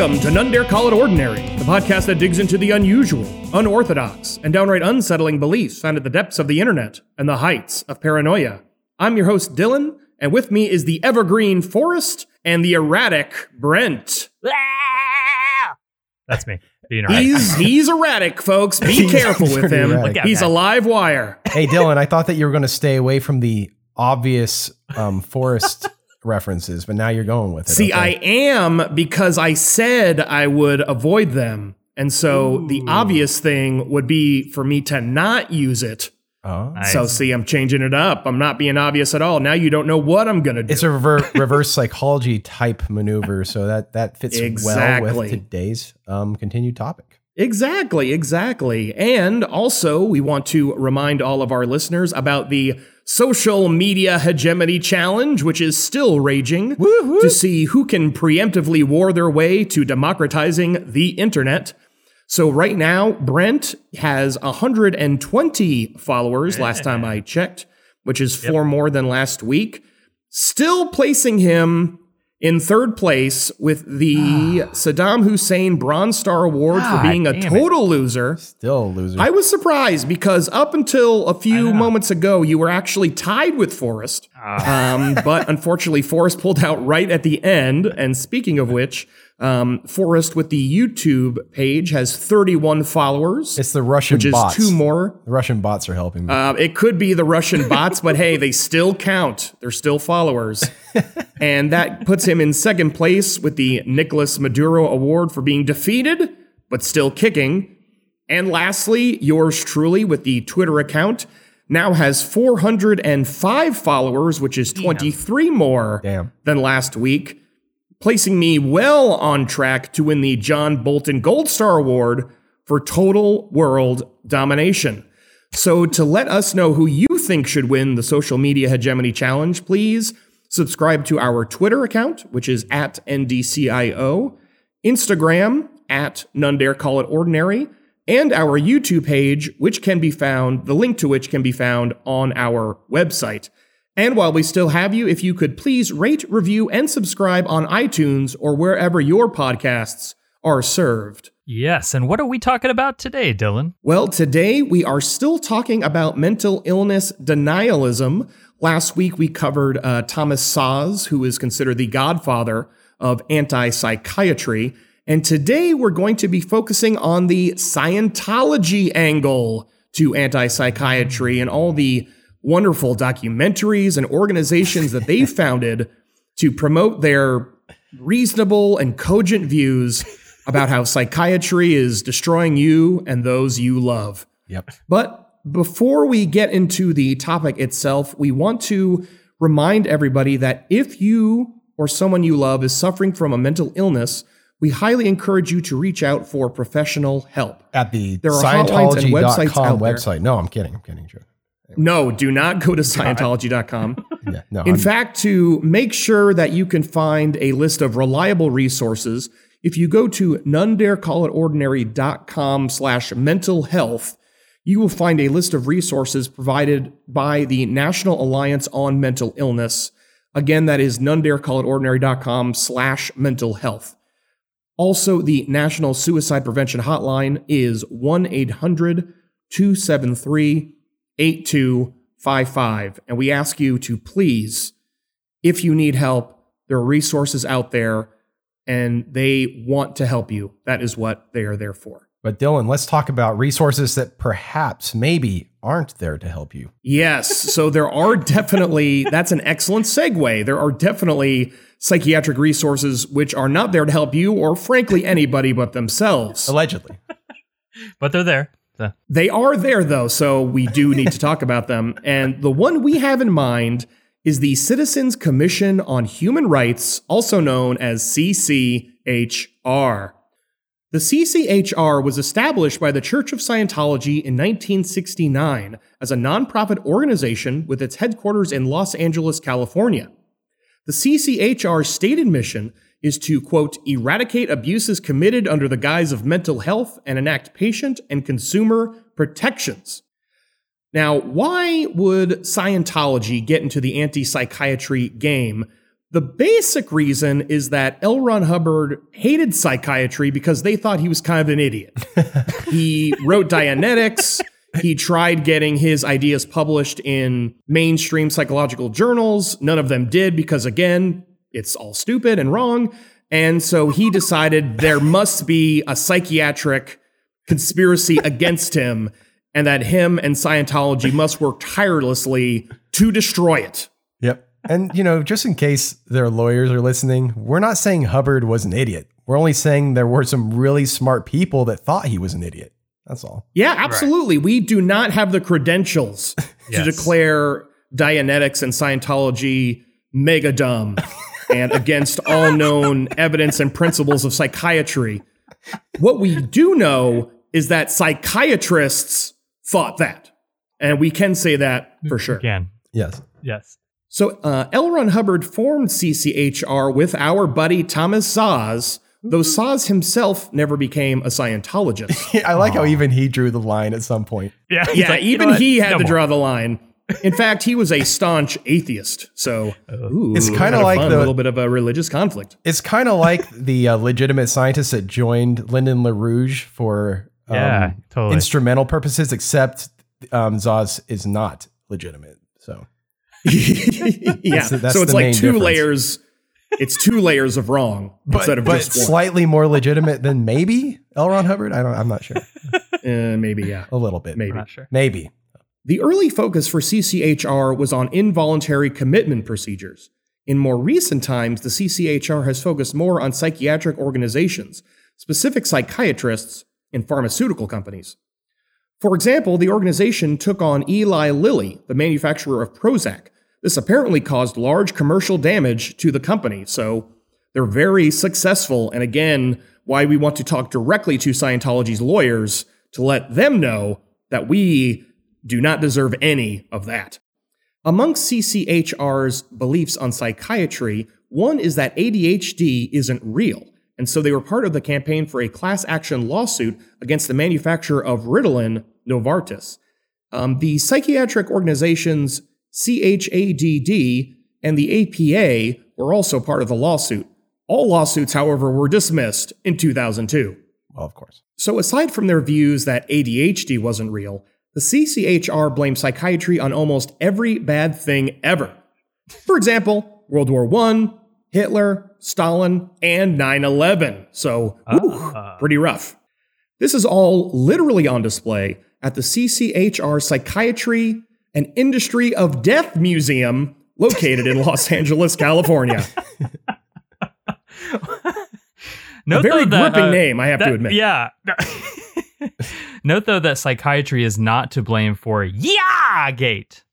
Welcome to None Dare Call It Ordinary, the podcast that digs into the unusual, unorthodox, and downright unsettling beliefs found at the depths of the internet and the heights of paranoia. I'm your host, Dylan, and with me is the evergreen Forrest and the erratic Brent. That's me. Being right. He's he's erratic, folks. Be careful with him. erratic. He's a live wire. Hey Dylan, I thought that you were going to stay away from the obvious um, forest references, but now you're going with it. See, I am because I said I would avoid them. And so the obvious thing would be for me to not use it. Oh. Nice. So see, I'm changing it up. I'm not being obvious at all. Now you don't know what I'm gonna do. It's a rever- reverse psychology type maneuver, so that that fits well with today's um, continued topic. Exactly, exactly. And also, we want to remind all of our listeners about the social media hegemony challenge, which is still raging, to see who can preemptively war their way to democratizing the internet. So right now, Brent has 120 followers last time I checked, which is four more than last week. Still placing him in third place with the ah. Saddam Hussein Bronze Star Award for God being a damn it. total loser. Still a loser. I was surprised because up until a few moments ago, you were actually tied with Forrest. Ah. Um, but unfortunately, Forrest pulled out right at the end. And speaking of which, um, Forrest with the YouTube page has 31 followers, it's the Russian which is bots. two more. The Russian bots are helping me. Uh, it could be the Russian bots, but hey, they still count. They're still followers. and that puts him in second place with the Nicolas Maduro Award for being defeated, but still kicking. And lastly, yours truly with the Twitter account now has 405 followers, which is 23 more Damn. than last week, placing me well on track to win the John Bolton Gold Star Award for total world domination. So, to let us know who you think should win the social media hegemony challenge, please subscribe to our Twitter account, which is at NDCIO, Instagram at None Dare Call It Ordinary, and our YouTube page, which can be found, the link to which can be found on our website. And while we still have you, if you could please rate, review, and subscribe on iTunes or wherever your podcasts are served. yes. And what are we talking about today, Dylan? Well, today we are still talking about mental illness denialism. Last week we covered uh, Thomas Szasz, who is considered the godfather of anti psychiatry. And today we're going to be focusing on the Scientology angle to anti psychiatry and all the wonderful documentaries and organizations that they founded to promote their reasonable and cogent views about how psychiatry is destroying you and those you love. Yep. But before we get into the topic itself, we want to remind everybody that if you or someone you love is suffering from a mental illness, we highly encourage you to reach out for professional help. At the There are hotlines and websites Scientology.com out there. website. No, I'm kidding. I'm kidding. Sure. No, do not go to Scientology.com. Yeah, no, In I'm- fact, to make sure that you can find a list of reliable resources, if you go to nonedarecallitordinary.com slash mental health, you will find a list of resources provided by the National Alliance on Mental Illness. Again, that is nonedarecallitordinary.com slash mental health. Also, the National Suicide Prevention Hotline is 1 800 273 8255. And we ask you to please, if you need help, there are resources out there and they want to help you. That is what they are there for. but Dylan, let's talk about resources that perhaps maybe aren't there to help you. Yes. So there are definitely, that's an excellent segue. There are definitely psychiatric resources which are not there to help you or, frankly, anybody but themselves. Allegedly. But they're there. So, They are there, though, so we do need to talk about them. And the one we have in mind is the Citizens Commission on Human Rights, also known as CCHR. The CCHR was established by the Church of Scientology in 1969 as a nonprofit organization with its headquarters in Los Angeles, California. The CCHR's stated mission is to, quote, eradicate abuses committed under the guise of mental health and enact patient and consumer protections. Now, why would Scientology get into the anti psychiatry game? The basic reason is that L. Ron Hubbard hated psychiatry because they thought he was kind of an idiot. he wrote Dianetics. He tried getting his ideas published in mainstream psychological journals. None of them did because, again, it's all stupid and wrong. And so he decided there must be a psychiatric conspiracy against him and that him and Scientology must work tirelessly to destroy it. Yep. And, you know, just in case their lawyers are listening, we're not saying Hubbard was an idiot. We're only saying there were some really smart people that thought he was an idiot. That's all. Yeah, absolutely. We do not have the credentials to declare Dianetics and Scientology mega dumb and against all known evidence and principles of psychiatry. What we do know is that psychiatrists thought that. And we can say that for sure. We can. Yes. yes. So uh, L. Ron Hubbard formed CCHR with our buddy Thomas Szasz, though Szasz himself never became a Scientologist. I like how even he drew the line at some point. Yeah, he's yeah, like, you know even he had No to more. draw the line. In fact, he was a staunch atheist. So ooh, It's kinda kind of like a little bit of a religious conflict. It's kind of like the uh, legitimate scientists that joined Lyndon LaRouche for um, Yeah, totally. instrumental purposes, except um, Szasz is not legitimate. So yeah, the- that's so it's like two difference. layers. It's two layers of wrong but, instead of but just one. slightly more legitimate than maybe L. Ron Hubbard. I don't. I'm not sure. Uh, maybe, yeah, A little bit, maybe. Not sure. maybe. The early focus for CCHR was on involuntary commitment procedures. In more recent times, the CCHR has focused more on psychiatric organizations, specific psychiatrists, and pharmaceutical companies. For example, the organization took on Eli Lilly, the manufacturer of Prozac. This apparently caused large commercial damage to the company, so they're very successful. And again, why we want to talk directly to Scientology's lawyers to let them know that we do not deserve any of that. Amongst CCHR's beliefs on psychiatry, one is that ADHD isn't real, and so they were part of the campaign for a class action lawsuit against the manufacturer of Ritalin, Novartis. Um, the psychiatric organizations CHADD and the APA were also part of the lawsuit. All lawsuits, however, were dismissed in 2002. Well, of course. So, aside from their views that ADHD wasn't real, the CCHR blamed psychiatry on almost every bad thing ever. For example, World War I, Hitler, Stalin, and 9 11. So, whew, Ah. pretty rough. This is all literally on display at the CCHR Psychiatry and Industry of Death Museum located in Los Angeles, California. Note a very though that, gripping uh, name, I have to admit. Yeah. Note though that psychiatry is not to blame for Yeah Gate,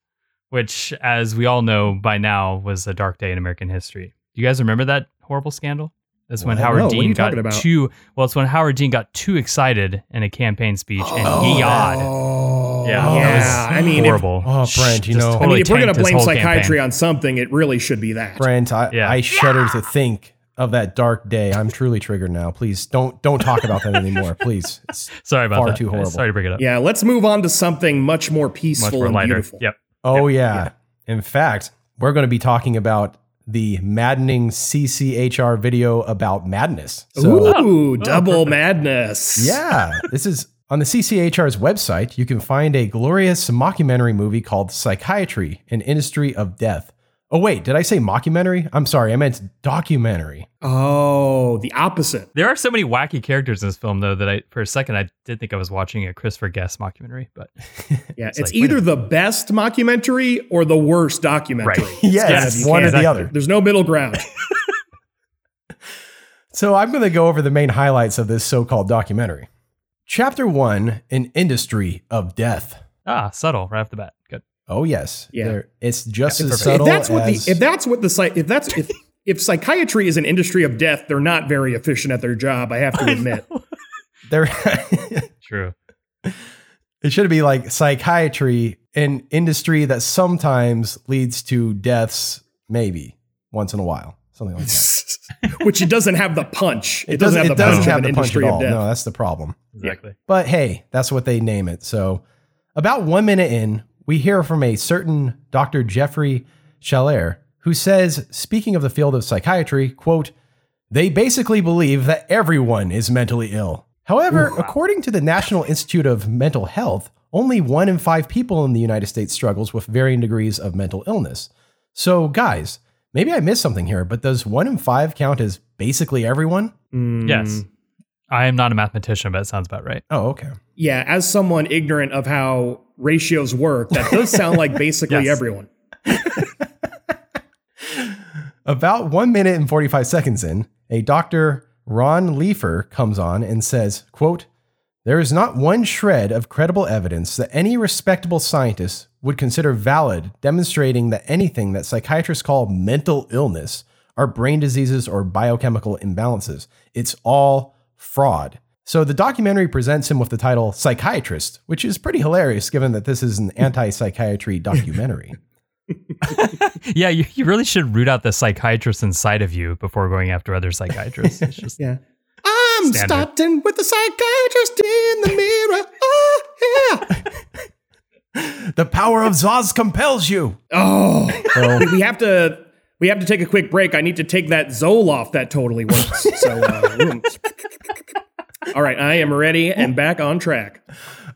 which, as we all know by now, was a dark day in American history. Do you guys remember that horrible scandal? That's when Howard No, Dean got about? too well. It's when Howard Dean got too excited in a campaign speech and he oh. yawed. Oh, Yeah, Yeah, that was I mean, if- horrible. Oh, Brent, you know- I mean, I mean, if we're going to blame psychiatry campaign. on something, it really should be that. Brent, I, Yeah. I shudder to think of that dark day. I'm truly triggered now. Please don't don't talk about that anymore. Please. It's- Sorry about far that. too horrible. Sorry to bring it up. Yeah, let's move on to something much more Much peaceful more and lighter. beautiful. Yep. oh yeah. In fact, we're going to be talking about the maddening CCHR video about madness. So Ooh, oh. double madness. Yeah, this is on the CCHR's website. You can find a glorious mockumentary movie called Psychiatry: An Industry of Death. Oh wait, did I say mockumentary? I'm sorry, I meant documentary. Oh, the opposite. There are so many wacky characters in this film, though, that I, for a second, I did think I was watching a Christopher Guest mockumentary. But Yeah, It's it's, like, either the best mockumentary or the worst documentary. Right. Yes, Yeah, you one or the other. There's no middle ground. So I'm going to go over the main highlights of this so-called documentary. Chapter one: An Industry of Death. ah, subtle right off the bat. Good. Oh yes, Yeah. There- it's just Yeah, as subtle if that's what as the if that's what the psych if that's if if psychiatry is an industry of death, they're not very efficient at their job. I have to admit. they're True. It should be like psychiatry, an industry that sometimes leads to deaths, maybe once in a while, something like that. Which it doesn't have the punch. It, doesn't, have the doesn't punch have of an the punch industry at of all. death. No, that's the problem. Exactly. But hey, that's what they name it. So, about one minute in, we hear from a certain Dr. Jeffrey Schaler, who says, speaking of the field of psychiatry, quote, they basically believe that everyone is mentally ill. However, according to the National Institute of Mental Health, only one in five people in the United States struggles with varying degrees of mental illness. So, guys, maybe I missed something here, but does one in five count as basically everyone? Mm, Yes. I am not a mathematician, but it sounds about right. Oh, okay. Yeah, as someone ignorant of how ratios work, that does sound like basically everyone. About one minute and 45 seconds in, a Dr. Ron Leifer comes on and says, quote, there is not one shred of credible evidence that any respectable scientist would consider valid demonstrating that anything that psychiatrists call mental illness are brain diseases or biochemical imbalances. It's all fraud. So the documentary presents him with the title Psychiatrist, which is pretty hilarious given that this is an anti psychiatry documentary. Yeah, you, you really should root out the psychiatrist inside of you before going after other psychiatrists. It's just Yeah. I'm Standard. starting with the psychiatrist in the mirror. Oh, yeah. the power of Szasz compels you. Oh, So we have to. We have to take a quick break. I need to take that Zoloft. That totally works. So, uh, all right, I am ready and back on track.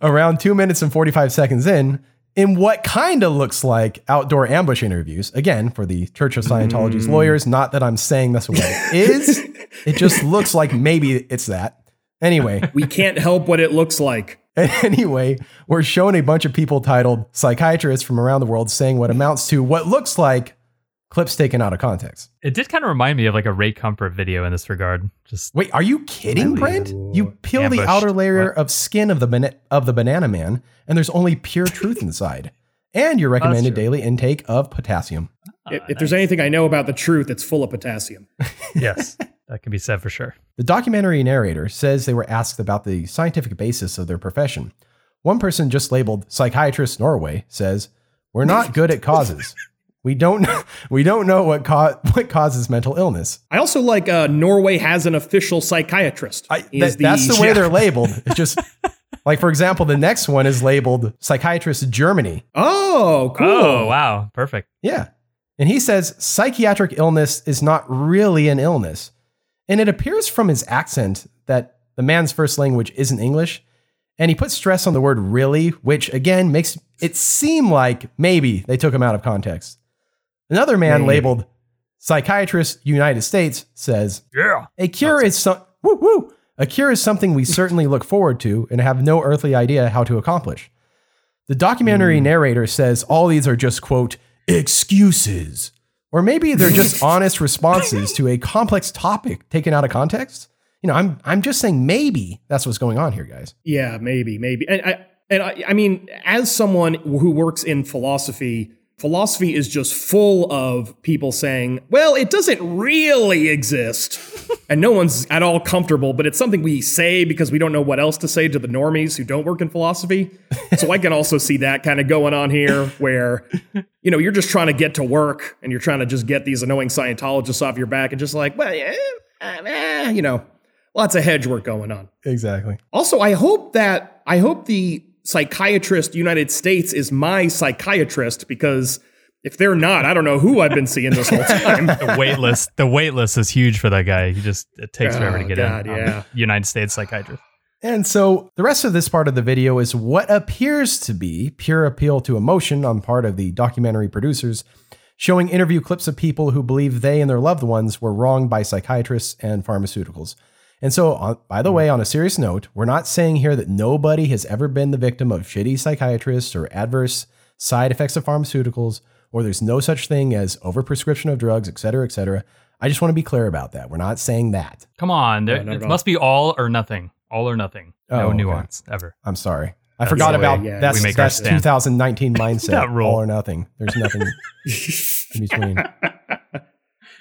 around two minutes and 45 seconds in, in what kind of looks like outdoor ambush interviews, again, for the Church of Scientology's lawyers, not that I'm saying this is, it just looks like maybe it's that. Anyway, We can't help what it looks like. anyway, we're showing a bunch of people titled psychiatrists from around the world saying what amounts to what looks like clips taken out of context. it did kind of remind me of like a Ray Comfort video in this regard. Just Wait, are you kidding, Brent? You peel the outer layer What? of skin of the bana- of the banana man, and there's only pure truth inside. And your recommended daily intake of potassium. If, if there's anything I know about the truth, it's full of potassium. yes, that can be said for sure. The documentary narrator says they were asked about the scientific basis of their profession. One person just labeled psychiatrist Norway says, "We're not good at causes. We don't we don't know what ca- what causes mental illness. I also like uh, Norway has an official psychiatrist. I, He that- is that's the way they're labeled. It's just like for example, the next one is labeled psychiatrist Germany. Oh, cool. Oh wow, perfect. Yeah. And he says psychiatric illness is not really an illness. And it appears from his accent that the man's first language isn't English. And he puts stress on the word really, which again makes it seem like maybe they took him out of context. Another man Maybe. labeled Psychiatrist United States says, Yeah. a cure is some woo woo. A cure is something we certainly look forward to and have no earthly idea how to accomplish. The documentary hmm. narrator says all these are just quote excuses. Or maybe they're just honest responses to a complex topic taken out of context. You know, I'm I'm just saying maybe that's what's going on here, guys. Yeah, maybe, maybe. And I and I, I mean, as someone who works in philosophy, philosophy is just full of people saying, "Well, it doesn't really exist," and no one's at all comfortable. But it's something we say because we don't know what else to say to the normies who don't work in philosophy. so I can also see that kind of going on here, where you know you're just trying to get to work and you're trying to just get these annoying Scientologists off your back, and just like, well, yeah, uh, eh, you know, lots of hedge work going on. Exactly. Also, I hope that I hope the psychiatrist United States is my psychiatrist because if they're not, I don't know who I've been seeing this whole time. The wait list, the wait list is huge for that guy. He just it takes forever to Oh, get God, in. Um, yeah. United States psychiatrist. And so the rest of this part of the video is what appears to be pure appeal to emotion on part of the documentary producers, showing interview clips of people who believe they and their loved ones were wronged by psychiatrists and pharmaceuticals. And so, on, by the hmm. way, on a serious note, we're not saying here that nobody has ever been the victim of shitty psychiatrists or adverse side effects of pharmaceuticals, or there's no such thing as overprescription of drugs, et cetera, et cetera. I just want to be clear about that. We're not saying that. Come on, there, not it must be all or nothing. All or nothing. Oh, No okay. nuance ever. I'm sorry. I forgot way about yeah, that's make that's 2019 mindset. That rule. All or nothing. There's nothing in between.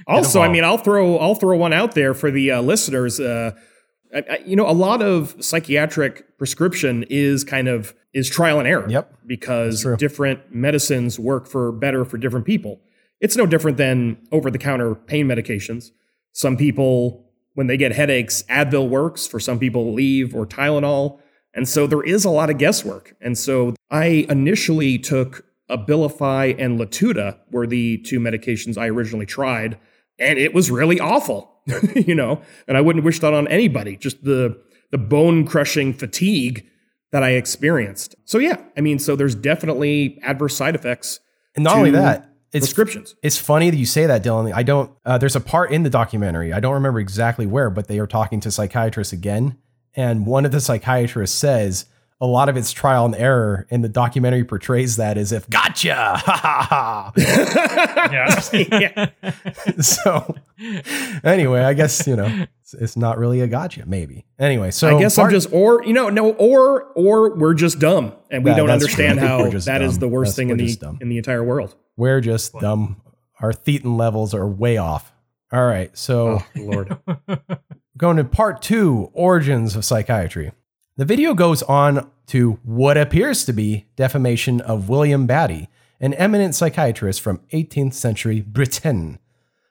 also, I mean, I'll throw I'll throw one out there for the uh, listeners. Uh, I, I- you know, a lot of psychiatric prescription is kind of is trial and error. Yep. Because different medicines work for better for different people. It's no different than over the counter pain medications. Some people, when they get headaches, Advil works. For some people, Aleve or Tylenol. And so there is a lot of guesswork. And so I initially took Abilify and Latuda were the two medications I originally tried, and it was really awful, you know. And I wouldn't wish that on anybody. Just the the bone crushing fatigue that I experienced. So yeah, I mean, so there's definitely adverse side effects. And not only that, it's prescriptions. It's funny that you say that, Dylan. I don't. Uh, there's a part in the documentary. I don't remember exactly where, but they are talking to psychiatrists again, and one of the psychiatrists says a lot of it's trial and error, and the documentary portrays that as if gotcha, ha ha ha. yeah. so anyway, I guess you know it's, it's not really a gotcha. Maybe anyway. So I guess part- I'm just, or you know, no, or or we're just dumb and we Yeah, don't understand true. how that is the worst That's- thing in the dumb. in the entire world. we're just dumb. Our thetan levels are way off. All right, so. Oh Lord, Going to part two origins of psychiatry. The video goes on to what appears to be defamation of William Battie, an eminent psychiatrist from 18th century Britain.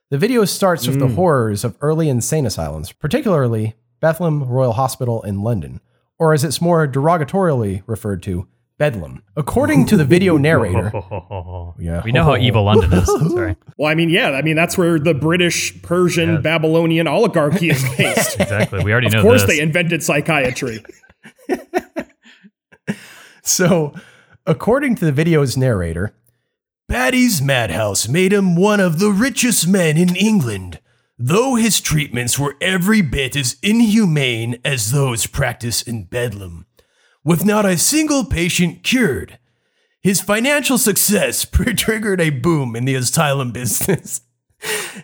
The video starts with the hmm. horrors of early insane asylums, particularly Bethlehem Royal Hospital in London, or as it's more derogatorily referred to, Bedlam. According to the video narrator, Yeah. We know how evil London is. Sorry. well, I mean, yeah, I mean that's where the British, Persian, Yeah. Babylonian oligarchy is based. Exactly. We already know of course, this. they invented psychiatry. So, according to the video's narrator, Battie's madhouse made him one of the richest men in England, though his treatments were every bit as inhumane as those practiced in Bedlam, with not a single patient cured. His financial success triggered a boom in the asylum business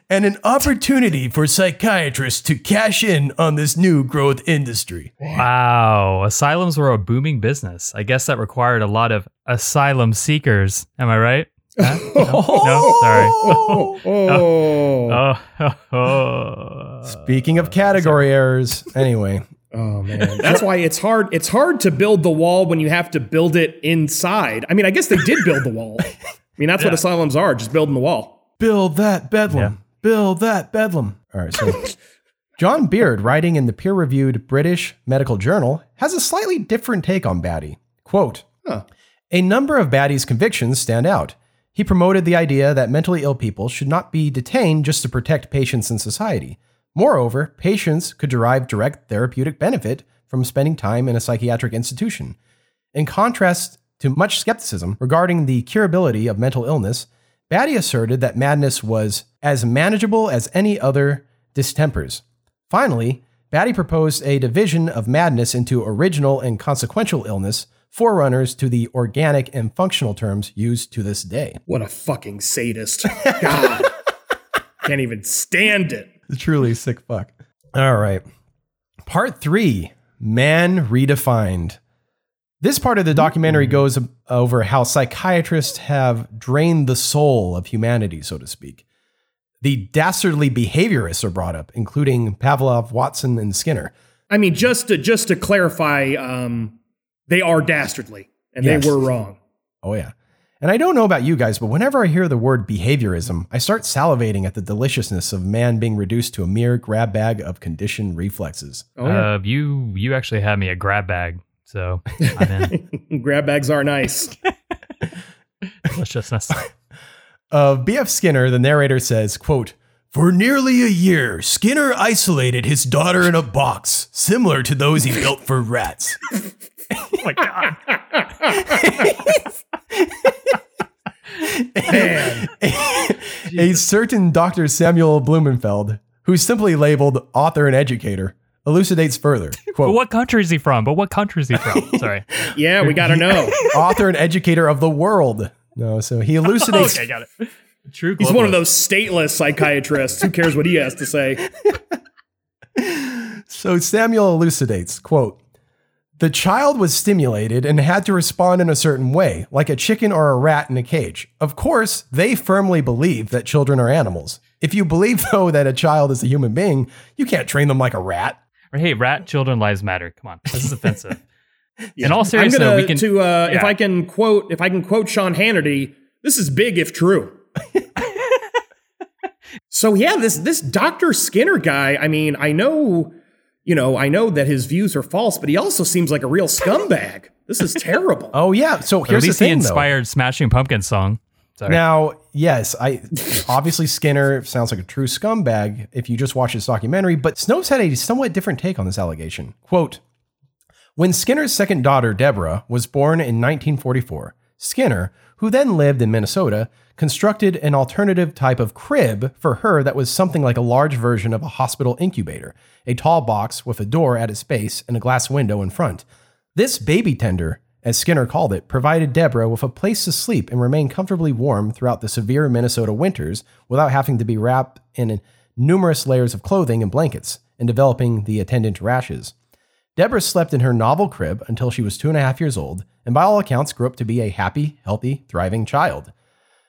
and an opportunity for psychiatrists to cash in on this new growth industry. Wow. Asylums were a booming business. I guess that required a lot of asylum seekers. Am I right? Huh? No, sorry. Oh, oh, Oh, oh. Speaking of category errors, anyway, oh, man, that's why it's hard. It's hard to build the wall when you have to build it inside. I mean, I guess they did build the wall. I mean, that's what asylums are, just building the wall. Build that bedlam. Yeah. Build that bedlam. All right, so John Beard, writing in the peer reviewed British Medical Journal, has a slightly different take on Battie. Quote Huh. A number of Battie's convictions stand out. He promoted the idea that mentally ill people should not be detained just to protect patients in society. Moreover, patients could derive direct therapeutic benefit from spending time in a psychiatric institution. In contrast to much skepticism regarding the curability of mental illness, Battie asserted that madness was as manageable as any other distempers. Finally, Battie proposed a division of madness into original and consequential illness, forerunners to the organic and functional terms used to this day. What a fucking sadist. God. Can't even stand it. Truly sick fuck. All right. Part three Man Redefined. This part of the documentary goes over how psychiatrists have drained the soul of humanity, so to speak. The dastardly behaviorists are brought up, including Pavlov, Watson, and Skinner. I mean, just to just to clarify, um, they are dastardly and Yes. they were wrong. Oh, yeah. And I don't know about you guys, but whenever I hear the word behaviorism, I start salivating at the deliciousness of man being reduced to a mere grab bag of conditioned reflexes. Oh, yeah. Uh, you you actually had me a grab bag, so I'm in. Grab bags are nice. Deliciousness. Of B.F. Skinner, the narrator says, quote, For nearly a year, Skinner isolated his daughter in a box, similar to those he built for rats. oh my god. Man. a certain Dr. Samuel Blumenfeld, who's simply labeled author and educator, elucidates further. Quote, But what country is he from? But what country is he from? Sorry. Yeah, we got to know. author and educator of the world. No, so he elucidates okay, got it. True. He's one of those stateless psychiatrists. Who cares what he has to say? So Samuel elucidates, quote, the child was stimulated and had to respond in a certain way, like a chicken or a rat in a cage. Of course, they firmly believe that children are animals. If you believe, though, that a child is a human being, you can't train them like a rat. Or, hey, rat children lives matter. Come on, this is offensive. In all I'm seriousness, gonna though, we can. to uh, if. I can quote if I can quote Sean Hannity. This is big if true. so yeah, this this Dr. Skinner guy. I mean, I know, you know, I know that his views are false, but he also seems like a real scumbag. This is terrible. Oh yeah. So Or at here's the least he thing, though. inspired Smashing Pumpkins song. Sorry. Now, yes, I obviously Skinner sounds like a true scumbag if you just watch this documentary, but Snopes had a somewhat different take on this allegation. Quote When Skinner's second daughter, Deborah, was born in 1944, Skinner, who then lived in Minnesota, constructed an alternative type of crib for her that was something like a large version of a hospital incubator, a tall box with a door at its base and a glass window in front. This baby tender, as Skinner called it, provided Deborah with a place to sleep and remain comfortably warm throughout the severe Minnesota winters without having to be wrapped in numerous layers of clothing and blankets and developing the attendant rashes. Deborah slept in her novel crib until she was two and a half years old, and by all accounts grew up to be a happy, healthy, thriving child.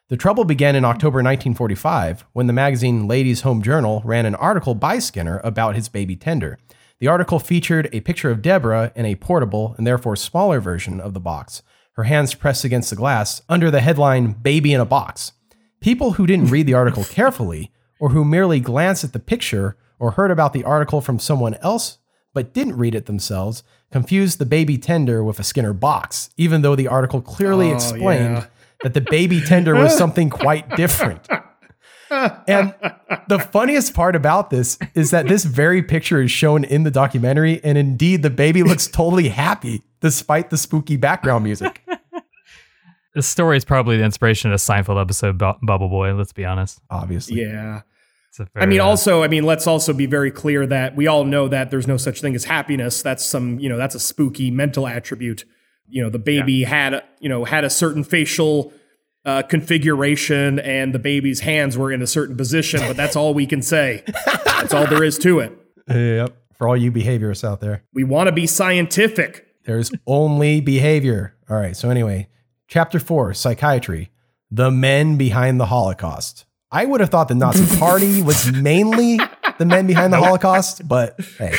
The trouble began in October 1945 when the magazine Ladies' Home Journal ran an article by Skinner about his baby tender. The article featured a picture of Deborah in a portable and therefore smaller version of the box, her hands pressed against the glass under the headline Baby in a Box. People who didn't read the article carefully, or who merely glanced at the picture or heard about the article from someone else but didn't read it themselves, confused the baby tender with a Skinner box, even though the article clearly Oh, explained yeah. that the baby tender was something quite different. And the funniest part about this is that this very picture is shown in the documentary, and indeed the baby looks totally happy despite the spooky background music. This story is probably the inspiration of a Seinfeld episode, Bu- Bubble Boy. Let's be honest. Obviously. Yeah. It's a I mean, uh, also, I mean, let's also be very clear that we all know that there's no such thing as happiness. That's some, you know, that's a spooky mental attribute. You know, the baby had, you know, had a certain facial uh, configuration, and the baby's hands were in a certain position. But that's all we can say. that's all there is to it. Yep. For all you behaviorists out there, We want to be scientific. there's only behavior. All right. So, anyway, chapter four psychiatry, the men behind the Holocaust. I would have thought the Nazi Party was mainly the men behind the Holocaust, but hey.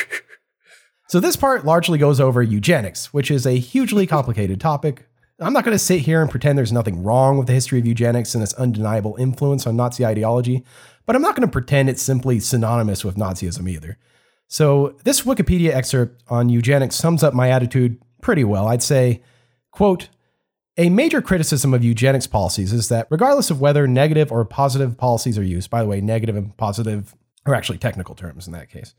So, this part largely goes over eugenics, which is a hugely complicated topic. I'm not going to sit here and pretend there's nothing wrong with the history of eugenics and its undeniable influence on Nazi ideology, but I'm not going to pretend it's simply synonymous with Nazism either. So, this Wikipedia excerpt on eugenics sums up my attitude pretty well. I'd say, quote, a major criticism of eugenics policies is that regardless of whether negative or positive policies are used, by the way, negative and positive are actually technical terms in that case,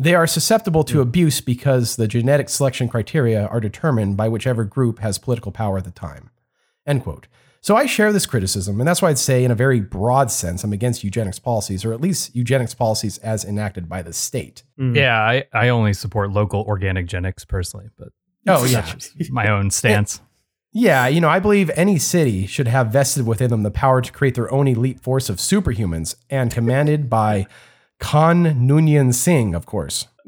they are susceptible to mm. abuse because the genetic selection criteria are determined by whichever group has political power at the time. End quote. So I share this criticism, and that's why I'd say, in a very broad sense, I'm against eugenics policies, or at least eugenics policies as enacted by the state. Mm. yeah, I, I only support local organic genics personally, but Oh, yeah. that's just my own stance. Yeah, you know, I believe any city should have vested within them the power to create their own elite force of superhumans and commanded by Khan Noonien Singh, of course.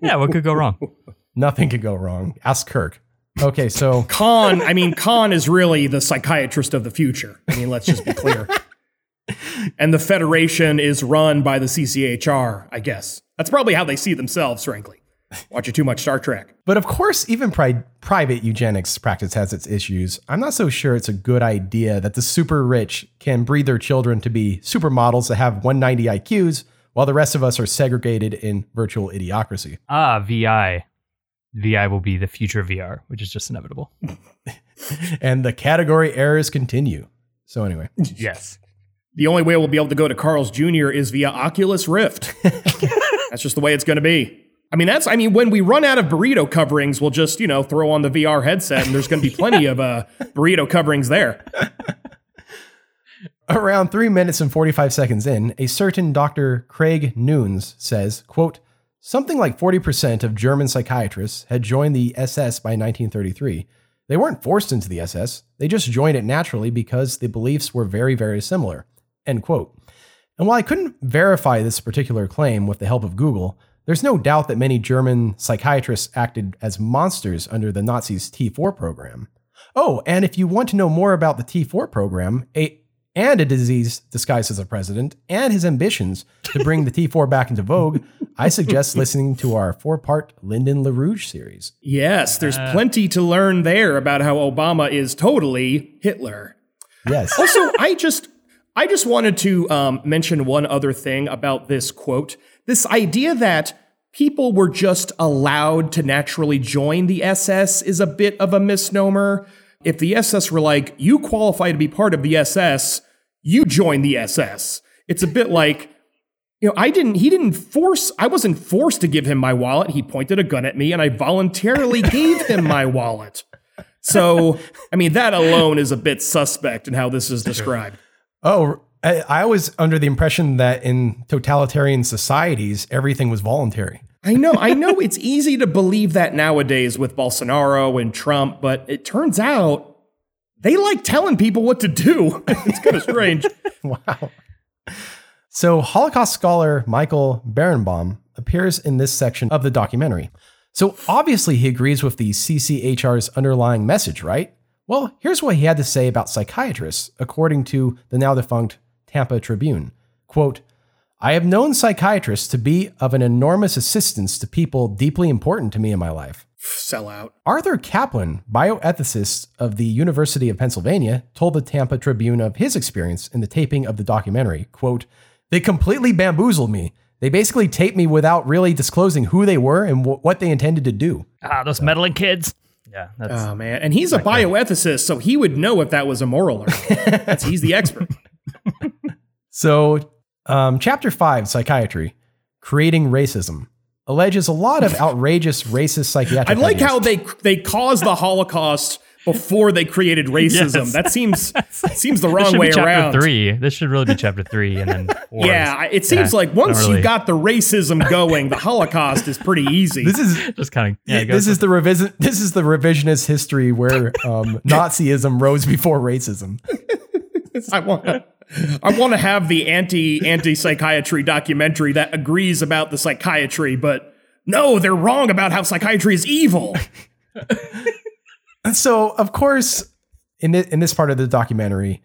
yeah, what could go wrong? Nothing could go wrong. Ask Kirk. Okay, so Khan, I mean, Khan is really the psychiatrist of the future. I mean, let's just be clear. and the Federation is run by the CCHR, I guess. That's probably how they see themselves, frankly. Watching too much Star Trek. But of course, even pri- private eugenics practice has its issues. I'm not so sure it's a good idea that the super rich can breed their children to be supermodels that have 190 IQs, while the rest of us are segregated in virtual idiocracy. Ah, VI. VI will be the future of VR, which is just inevitable. And the category errors continue. So, anyway, yes. The only way we'll be able to go to Carl's Jr. is via Oculus Rift. that's just the way it's going to be. I mean, that's, I mean, when we run out of burrito coverings, we'll just, you know, throw on the VR headset and there's going to be plenty of uh, burrito coverings there. Around three minutes and 45 seconds in, a certain Dr. Craig Newnes says, quote, Something like 40% of German psychiatrists had joined the SS by 1933. They weren't forced into the SS, they just joined it naturally because the beliefs were very, very similar. End quote. And while I couldn't verify this particular claim with the help of Google, there's no doubt that many German psychiatrists acted as monsters under the Nazis' T4 program. Oh, and if you want to know more about the T4 program, a and a disease disguised as a president, and his ambitions to bring the T4 back into vogue, I suggest listening to our four part Lyndon LaRouche series. Yes, there's plenty to learn there about how Obama is totally Hitler. Yes. Also, I just I just wanted to um, mention one other thing about this quote. This idea that people were just allowed to naturally join the SS is a bit of a misnomer. If the SS were like, you qualify to be part of the SS, you join the SS. It's a bit like, you know, I didn't, he didn't force, I wasn't forced to give him my wallet. He pointed a gun at me and I voluntarily gave him my wallet. So, I mean, that alone is a bit suspect in how this is described. Oh, I, I was under the impression that in totalitarian societies, everything was voluntary. I know, I know it's easy to believe that nowadays with Bolsonaro and Trump, but it turns out they like telling people what to do. it's kind of strange. wow. So, Holocaust scholar Michael Berenbaum appears in this section of the documentary. So, obviously, he agrees with the CCHR's underlying message, right? Well, here's what he had to say about psychiatrists, according to the now defunct Tampa Tribune. Quote, I have known psychiatrists to be of an enormous assistance to people deeply important to me in my life. Sell out. Arthur Caplan, bioethicist of the University of Pennsylvania, told the Tampa Tribune of his experience in the taping of the documentary. Quote, They completely bamboozled me. They basically taped me without really disclosing who they were and w- what they intended to do. Ah, those meddling kids. Yeah, that's Oh man, and he's a bioethicist, so he would know if that was immoral or not. He's the expert. So, um, chapter five, psychiatry, creating racism, alleges a lot of outrageous racist psychiatric. I like ideas. how they they caused the Holocaust before they created racism. Yes. That seems seems the wrong way be chapter around. three. This should really be chapter three, and then four. Yeah, it seems Yeah, like once don't you got the racism going, the Holocaust is pretty easy. this is just kind of yeah. Yeah, this for- is the revision. This is the revisionist history where um, Nazism rose before racism. I want to I want to have the anti anti psychiatry documentary that agrees about the psychiatry, but no, they're wrong about how psychiatry is evil. So, of course, in this, in this part of the documentary,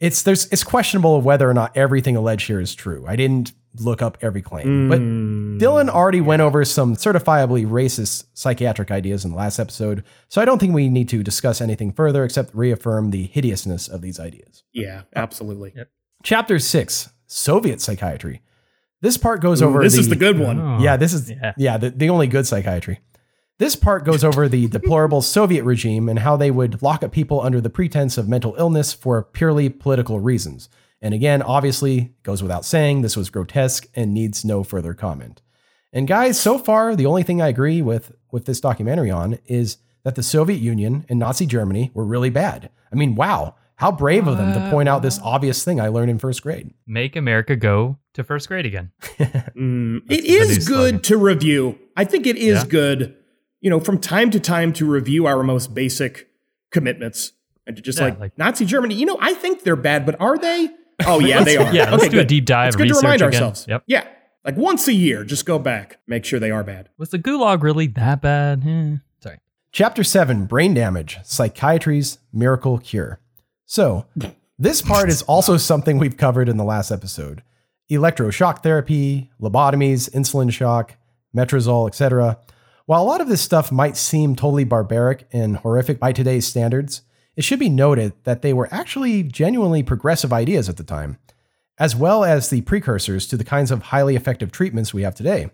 it's there's it's questionable whether or not everything alleged here is true. I didn't look up every claim, but hmm. Dylan already went over some certifiably racist psychiatric ideas in the last episode, so I don't think we need to discuss anything further except reaffirm the hideousness of these ideas. Yeah, absolutely. Chapter six: Soviet psychiatry. This part goes over. this the, is the good one. Oh, Yeah, this is yeah. yeah, the, the only good psychiatry. This part goes over the deplorable Soviet regime and how they would lock up people under the pretense of mental illness for purely political reasons. And again, obviously, goes without saying, this was grotesque and needs no further comment. And guys, so far, the only thing I agree with with this documentary on is that the Soviet Union and Nazi Germany were really bad. I mean, wow, how brave of them to point out this obvious thing I learned in first grade. make America go to first grade again. Mm, it the new is slogan. good to review. I think it is Yeah. good, you know, from time to time to review our most basic commitments and to just Yeah, like, like- Nazi Germany. You know, I think they're bad, but are they? Oh yeah, they are. Yeah, let's okay, do a deep dive. It's good to remind again. ourselves. Yep. Yeah, like once a year, just go back, make sure they are bad. Was the gulag really that bad? Eh, Sorry. Chapter 7 Brain Damage Psychiatry's Miracle Cure. So, this part is also something we've covered in the last episode electroshock therapy, lobotomies, insulin shock, metrazole, etc. While a lot of this stuff might seem totally barbaric and horrific by today's standards, it should be noted that they were actually genuinely progressive ideas at the time, as well as the precursors to the kinds of highly effective treatments we have today.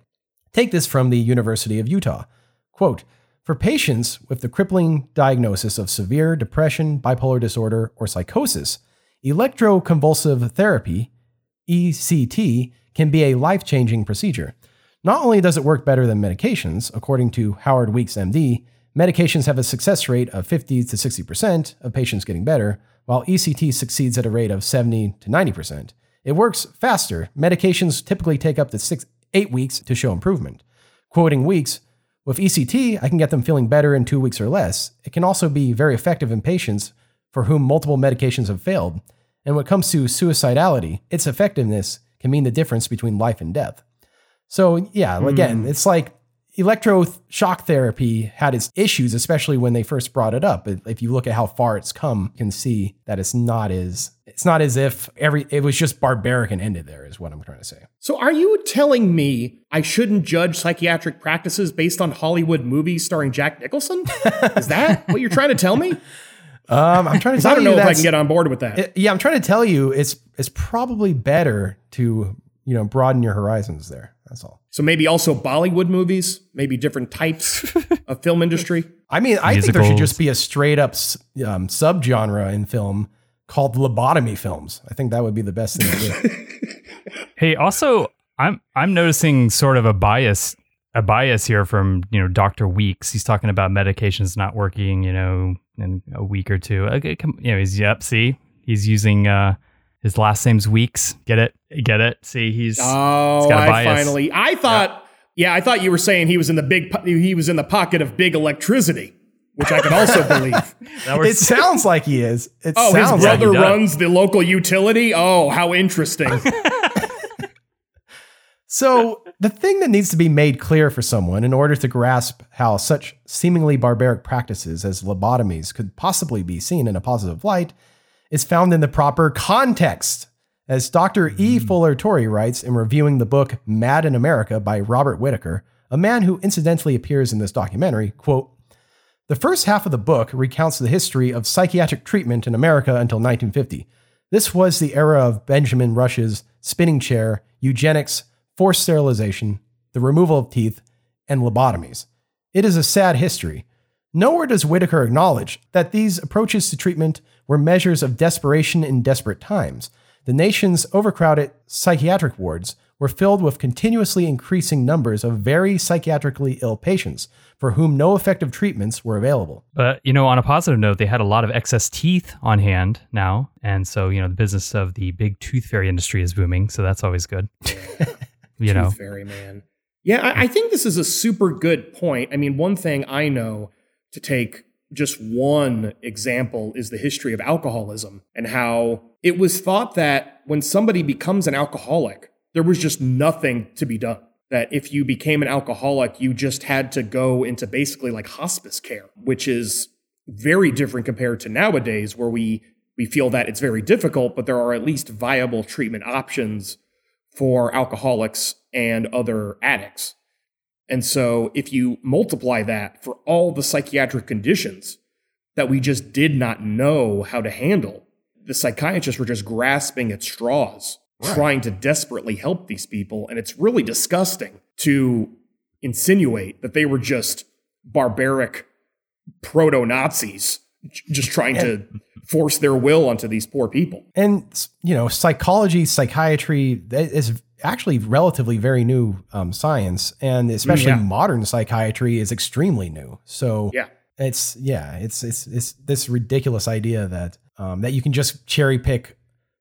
Take this from the University of Utah. Quote, for patients with the crippling diagnosis of severe depression, bipolar disorder, or psychosis, electroconvulsive therapy, ECT, can be a life changing procedure. Not only does it work better than medications, according to Howard Weeks, MD, medications have a success rate of 50 to 60% of patients getting better, while ECT succeeds at a rate of 70 to 90%. It works faster. Medications typically take up to six, eight weeks to show improvement. Quoting Weeks, with ECT, I can get them feeling better in two weeks or less. It can also be very effective in patients for whom multiple medications have failed. And when it comes to suicidality, its effectiveness can mean the difference between life and death. So, yeah, again, it's like electroshock therapy had its issues, especially when they first brought it up. But If you look at how far it's come, you can see that it's not as it's not as if every it was just barbaric and ended there, is what I'm trying to say. So, are you telling me I shouldn't judge psychiatric practices based on Hollywood movies starring Jack Nicholson? Is that what you're trying to tell me? Um, I'm trying to I don't know if I can get on board with that. It- yeah, I'm trying to tell you it's it's probably better to you know broaden your horizons there. That's all. So maybe also Bollywood movies, maybe different types of film industry. I mean, I think there should just be a straight up um, subgenre in film called lobotomy films. I think that would be the best thing to do. Hey, also, I'm I'm noticing sort of a bias a bias here from you know Doctor Weeks. He's talking about medications not working, you know, in a week or two. Okay, come, you know, he's yep. See, he's using uh his last name's Weeks. Get it? Get it? See, he's Oh, got a I bias. finally. I thought. Yeah, I thought you were saying he was in the big. He was in the pocket of big electricity, which I could also believe. it sounds like he is. It Oh, his sounds like brother he runs the local utility. Oh, how interesting! So, the thing that needs to be made clear for someone in order to grasp how such seemingly barbaric practices as lobotomies could possibly be seen in a positive light is found in the proper context. As Dr. E. Hmm. Fuller Torrey writes in reviewing the book Mad in America by Robert Whitaker, a man who incidentally appears in this documentary, quote, the first half of the book recounts the history of psychiatric treatment in America until 1950. This was the era of Benjamin Rush's spinning chair, eugenics, forced sterilization, the removal of teeth, and lobotomies. It is a sad history. Nowhere does Whitaker acknowledge that these approaches to treatment were measures of desperation in desperate times. The nation's overcrowded psychiatric wards were filled with continuously increasing numbers of very psychiatrically ill patients for whom no effective treatments were available. But you know, on a positive note, they had a lot of excess teeth on hand now, and so you know the business of the big tooth fairy industry is booming. So that's always good. you know, Tooth Fairy man. Yeah, I, I think this is a super good point. I mean, one thing I know to take just one example is the history of alcoholism and how it was thought that when somebody becomes an alcoholic, there was just nothing to be done. That if you became an alcoholic, you just had to go into basically like hospice care, which is very different compared to nowadays where we we feel that it's very difficult, but there are at least viable treatment options for alcoholics and other addicts. And so if you multiply that for all the psychiatric conditions that we just did not know how to handle, the psychiatrists were just grasping at straws, trying to desperately help these people. And it's really disgusting to insinuate that they were just barbaric proto Nazis just trying to force their will onto these poor people. And you know, psychology, psychiatry that is actually relatively very new um, science, and especially yeah. modern psychiatry is extremely new. So Yeah. it's yeah, it's it's it's this ridiculous idea that um, that you can just cherry pick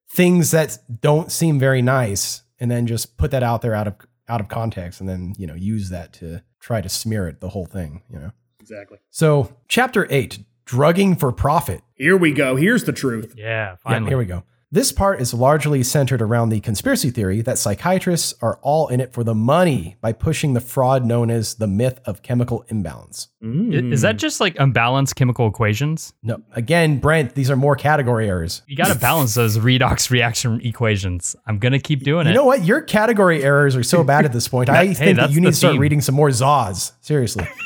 things that don't seem very nice and then just put that out there out of out of context and then you know use that to try to smear it the whole thing. You know. Exactly. So chapter eight, drugging for profit. Here we go. Here's the truth. yeah, Yeah, finally. here we go. This part is largely centered around the conspiracy theory that psychiatrists are all in it for the money by pushing the fraud known as the myth of chemical imbalance. I- Is that just like unbalanced chemical equations? No, again, Brent, these are more category errors. You got to balance those redox reaction equations. I'm gonna keep doing You it. You know what? Your category errors are so bad at this point. I Hey, think that you need to start theme. reading some more Szasz. Seriously.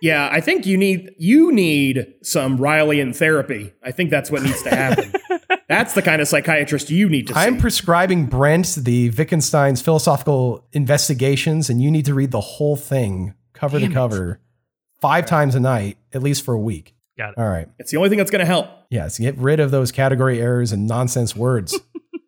Yeah, I think you need you need some Rylean therapy. I think that's what needs to happen. That's the kind of psychiatrist you need to see. I'm prescribing Brent the Wittgenstein's philosophical investigations, and you need to read the whole thing cover to Damn it. cover five times a night, at least for a week. Got it. All right. it's the only thing that's going to help. Yes, get rid of those category errors and nonsense words.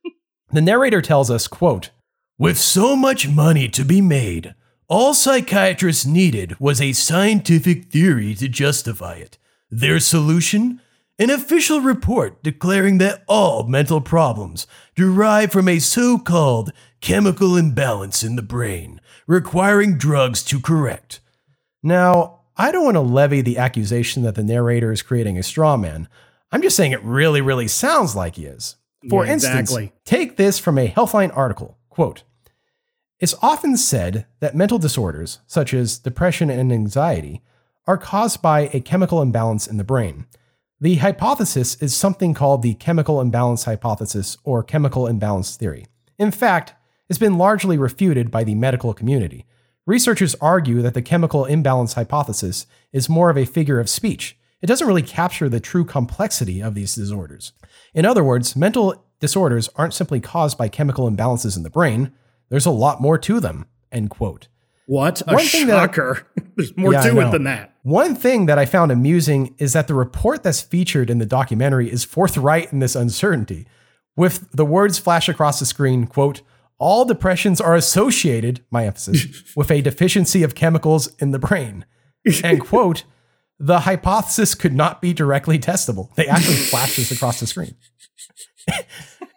the narrator tells us, quote, With so much money to be made, all psychiatrists needed was a scientific theory to justify it. Their solution? An official report declaring that all mental problems derive from a so called chemical imbalance in the brain, requiring drugs to correct. Now, I don't want to levy the accusation that the narrator is creating a straw man. I'm just saying it really, really sounds like he is. For Yeah, instance, exactly. take this from a Healthline article. Quote, it's often said that mental disorders, such as depression and anxiety, are caused by a chemical imbalance in the brain. The hypothesis is something called the chemical imbalance hypothesis or chemical imbalance theory. In fact, it's been largely refuted by the medical community. Researchers argue that the chemical imbalance hypothesis is more of a figure of speech. It doesn't really capture the true complexity of these disorders. In other words, mental disorders aren't simply caused by chemical imbalances in the brain, there's a lot more to them. End quote. What a One thing that- shocker! There's more Yeah, to it than that. One thing that I found amusing is that the report that's featured in the documentary is forthright in this uncertainty, with the words flash across the screen, quote, all depressions are associated, my emphasis, with a deficiency of chemicals in the brain. And quote, the hypothesis could not be directly testable. They actually flash this across the screen.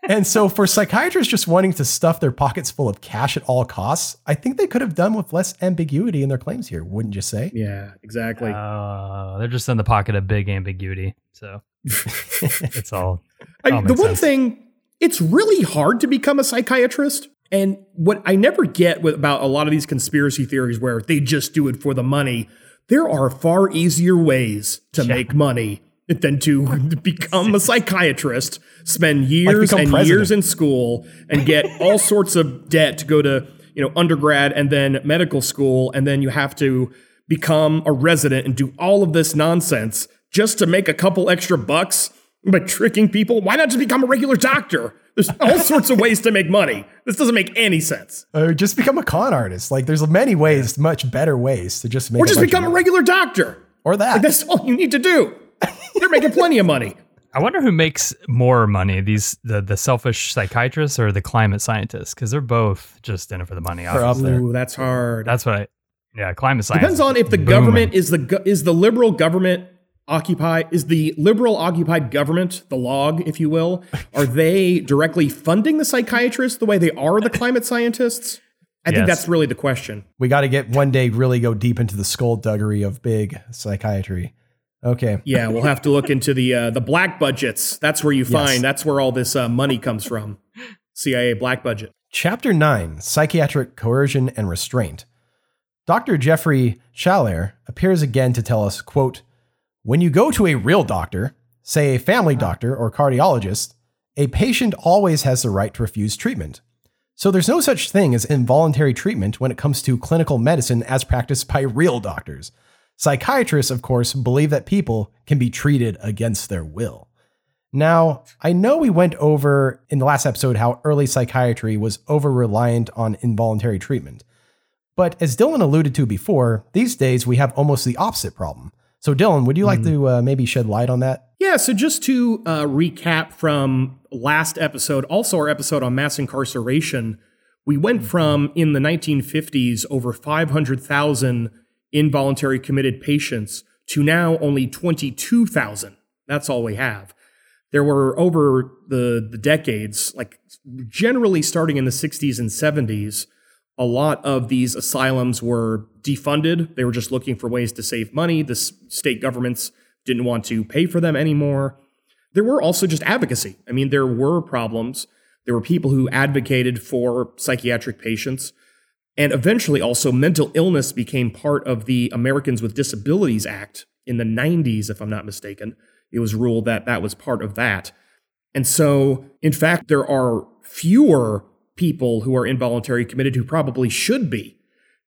And so for psychiatrists just wanting to stuff their pockets full of cash at all costs, I think they could have done with less ambiguity in their claims here, wouldn't you say? Yeah, exactly. Uh, they're just in the pocket of big ambiguity. So it's all. I, all the one sense. thing, it's really hard to become a psychiatrist. And what I never get with, about a lot of these conspiracy theories where they just do it for the money, there are far easier ways to make money than to become a psychiatrist, spend years become and president. years in school and get all sorts of debt to go to, you know, undergrad and then medical school and then you have to become a resident and do all of this nonsense just to make a couple extra bucks by tricking people. Why not just become a regular doctor? There's all sorts of ways to make money. This doesn't make any sense. Or just become a con artist. Like there's many ways, much better ways to just make. Or just become a regular doctor. or that. Like, that's all you need to do. They're making plenty of money. I wonder who makes more money these the, the selfish psychiatrists or the climate scientists because they're both just in it for the money. Up obviously. there. Ooh, that's hard. That's what I. Yeah, climate science Depends on if the booming. government is the is the liberal government occupy is the liberal occupied government the log if you will are they directly funding the psychiatrists the way they are the climate scientists i think that's really the question we got to get one day really go deep into the skullduggery of big psychiatry. Okay. yeah we'll have to look into the uh, the black budgets that's where you find that's where all this uh, money comes from cia black budget Chapter 9 Psychiatric Coercion and Restraint. Dr. Jeffrey Schaler appears again to tell us, quote, When you go to a real doctor, say a family doctor or cardiologist, a patient always has the right to refuse treatment. So there's no such thing as involuntary treatment when it comes to clinical medicine as practiced by real doctors. Psychiatrists, of course, believe that people can be treated against their will. Now, I know we went over in the last episode how early psychiatry was over reliant on involuntary treatment. But as Dylan alluded to before, these days we have almost the opposite problem. So, Dylan, would you like to uh, maybe shed light on that? Yeah, so just to uh, recap from last episode, also our episode on mass incarceration, we went from in the 1950s over 500,000 involuntary committed patients to now only 22,000. That's all we have. There were over the, the decades, like generally starting in the 60s and 70s, a lot of these asylums were defunded. They were just looking for ways to save money. The state governments didn't want to pay for them anymore. There were also just advocacy. I mean, there were problems. There were people who advocated for psychiatric patients. And eventually, also, mental illness became part of the Americans with Disabilities Act in the 90s, if I'm not mistaken. It was ruled that that was part of that. And so, in fact, there are fewer people who are involuntary committed who probably should be.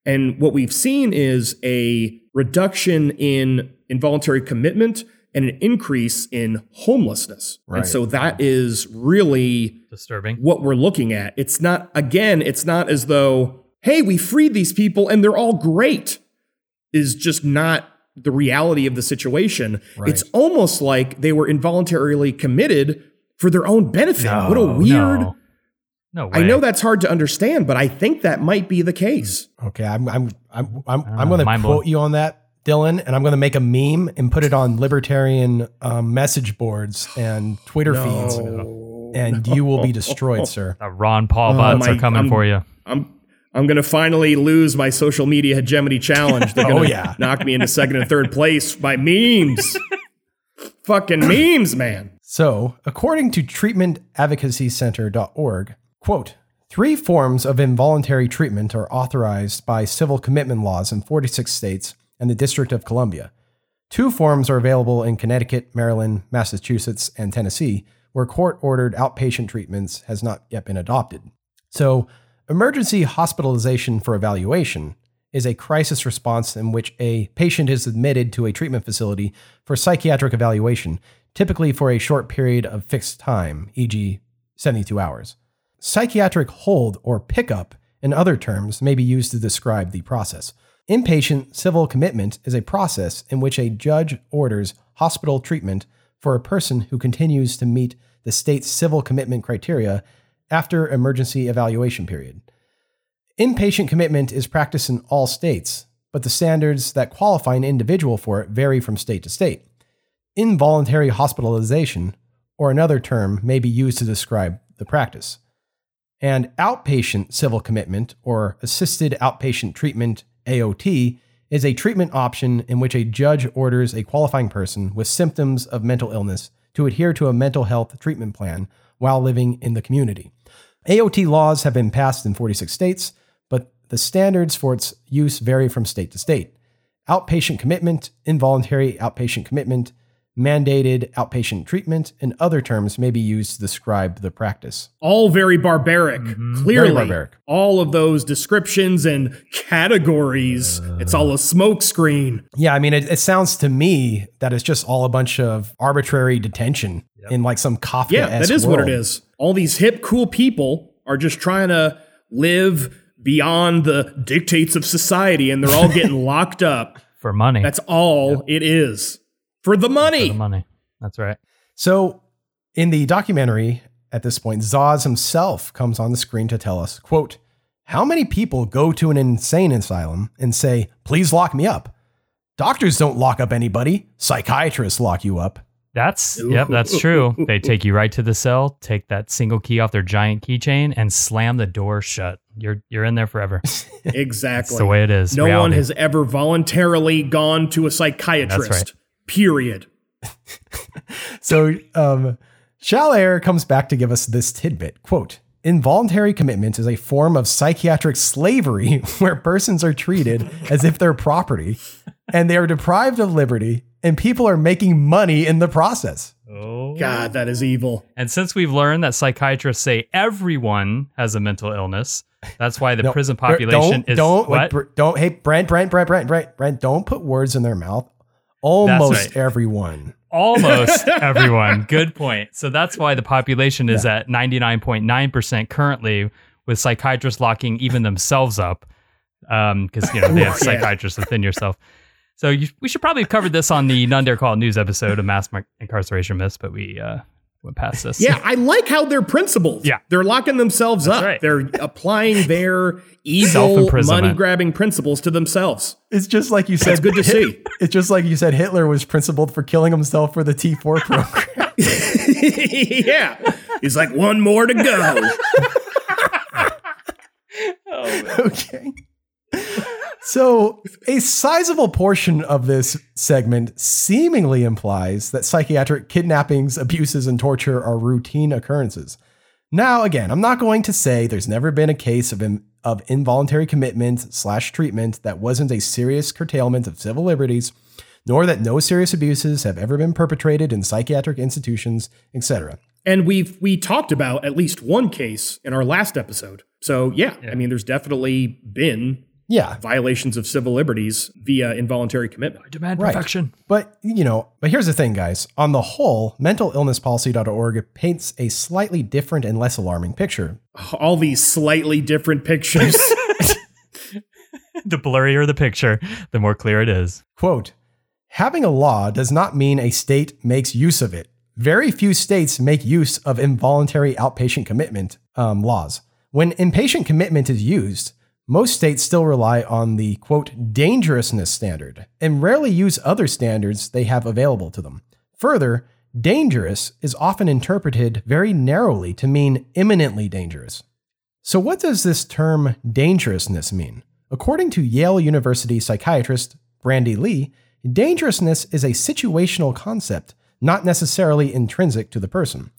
And what we've seen is a reduction in involuntary commitment and an increase in homelessness. Right. And so that is really disturbing. what we're looking at. It's not, again, it's not as though, hey, we freed these people and they're all great, is just not the reality of the situation. Right. It's almost like they were involuntarily committed for their own benefit. what a weird. No, no way. I know that's hard to understand, but I think that might be the case. Okay, I'm I'm I'm I'm, I'm Ah, going to quote blown. you on that, Dylan, and I'm going to make a meme and put it on libertarian um, message boards and Twitter feeds, and you will be destroyed, sir. The Ron Paul Oh, bots my- are coming I'm- for you. I'm I'm gonna finally lose my social media hegemony challenge. They're Oh, gonna yeah. knock me into second and third place by memes. Fucking memes, man. So, according to treatmentadvocacycenter.org, quote, three forms of involuntary treatment are authorized by civil commitment laws in 46 states and the District of Columbia. Two forms are available in Connecticut, Maryland, Massachusetts, and Tennessee, where court ordered outpatient treatments has not yet been adopted. So, emergency hospitalization for evaluation is a crisis response in which a patient is admitted to a treatment facility for psychiatric evaluation, typically for a short period of fixed time, e.g., 72 hours. Psychiatric hold or pickup in other terms may be used to describe the process. Inpatient civil commitment is a process in which a judge orders hospital treatment for a person who continues to meet the state's civil commitment criteria after emergency evaluation period. Inpatient commitment is practiced in all states, but the standards that qualify an individual for it vary from state to state. Involuntary hospitalization, or another term, may be used to describe the practice. And outpatient civil commitment, or assisted outpatient treatment, AOT, is a treatment option in which a judge orders a qualifying person with symptoms of mental illness to adhere to a mental health treatment plan while living in the community. AOT laws have been passed in 46 states, but the standards for its use vary from state to state. Outpatient commitment, involuntary outpatient commitment, mandated outpatient treatment, and other terms may be used to describe the practice. All very barbaric, mm-hmm. clearly. Very barbaric. All of those descriptions and categories, uh. it's all a smokescreen. Yeah, I mean, it, it sounds to me that it's just all a bunch of arbitrary detention in like some Kafka. Yeah, that is what it is. All these hip, cool people are just trying to live beyond the dictates of society and they're all getting locked up. For money. That's all it is. For the For money. the money. That's right. So, in the documentary, at this point, Szasz himself comes on the screen to tell us, quote, how many people go to an insane asylum and say, please lock me up? Doctors don't lock up anybody. Psychiatrists lock you up. That's yep, that's true. They take you right to the cell, take that single key off their giant keychain, and slam the door shut. You're you're in there forever. Exactly. That's the way it is. no one has ever voluntarily gone to a psychiatrist. That's right. Period. So, um, Schaler comes back to give us this tidbit quote, Involuntary commitment is a form of psychiatric slavery where persons are treated as if they're property and they are deprived of liberty and people are making money in the process. Oh. God, that is evil. And since we've learned that psychiatrists say everyone has a mental illness, that's why the No, prison population don't, is don't, wait, what? Br- don't, hey, Brent, Brent, Brent, Brent, Brent, Brent, don't put words in their mouth. Almost right. everyone. Almost everyone. Good point. So that's why the population is at 99.9% currently, with psychiatrists locking even themselves up. Um, because, you know, they have Yeah. psychiatrists within yourself. So you, we should probably have covered this on the None Dare Call News episode of mass incarceration myths, but we uh, went past this. Yeah, I like how they're principled. Yeah. They're locking themselves up. right. They're applying their evil money grabbing principles to themselves. It's just like you said. It's good to see. It's just like you said. Hitler was principled for killing himself for the T4 program. yeah. He's like, one more to go. okay. So, a sizable portion of this segment seemingly implies that psychiatric kidnappings, abuses, and torture are routine occurrences. Now, again, I'm not going to say there's never been a case of, in, of involuntary commitment slash treatment that wasn't a serious curtailment of civil liberties, nor that no serious abuses have ever been perpetrated in psychiatric institutions, etc. And we've we talked about at least one case in our last episode. So yeah, I mean, there's definitely been Yeah, violations of civil liberties via involuntary commitment. I demand Right. perfection. But, you know, but here's the thing, guys. On the whole, mentalillnesspolicy.org paints a slightly different and less alarming picture. All these slightly different pictures. The blurrier the picture, the more clear it is. Quote Having a law does not mean a state makes use of it. Very few states make use of involuntary outpatient commitment um, laws. When inpatient commitment is used, most states still rely on the quote dangerousness standard and rarely use other standards they have available to them. Further, dangerous is often interpreted very narrowly to mean imminently dangerous. So, what does this term dangerousness mean? According to Yale University psychiatrist Bandy Lee, dangerousness is a situational concept, not necessarily intrinsic to the person.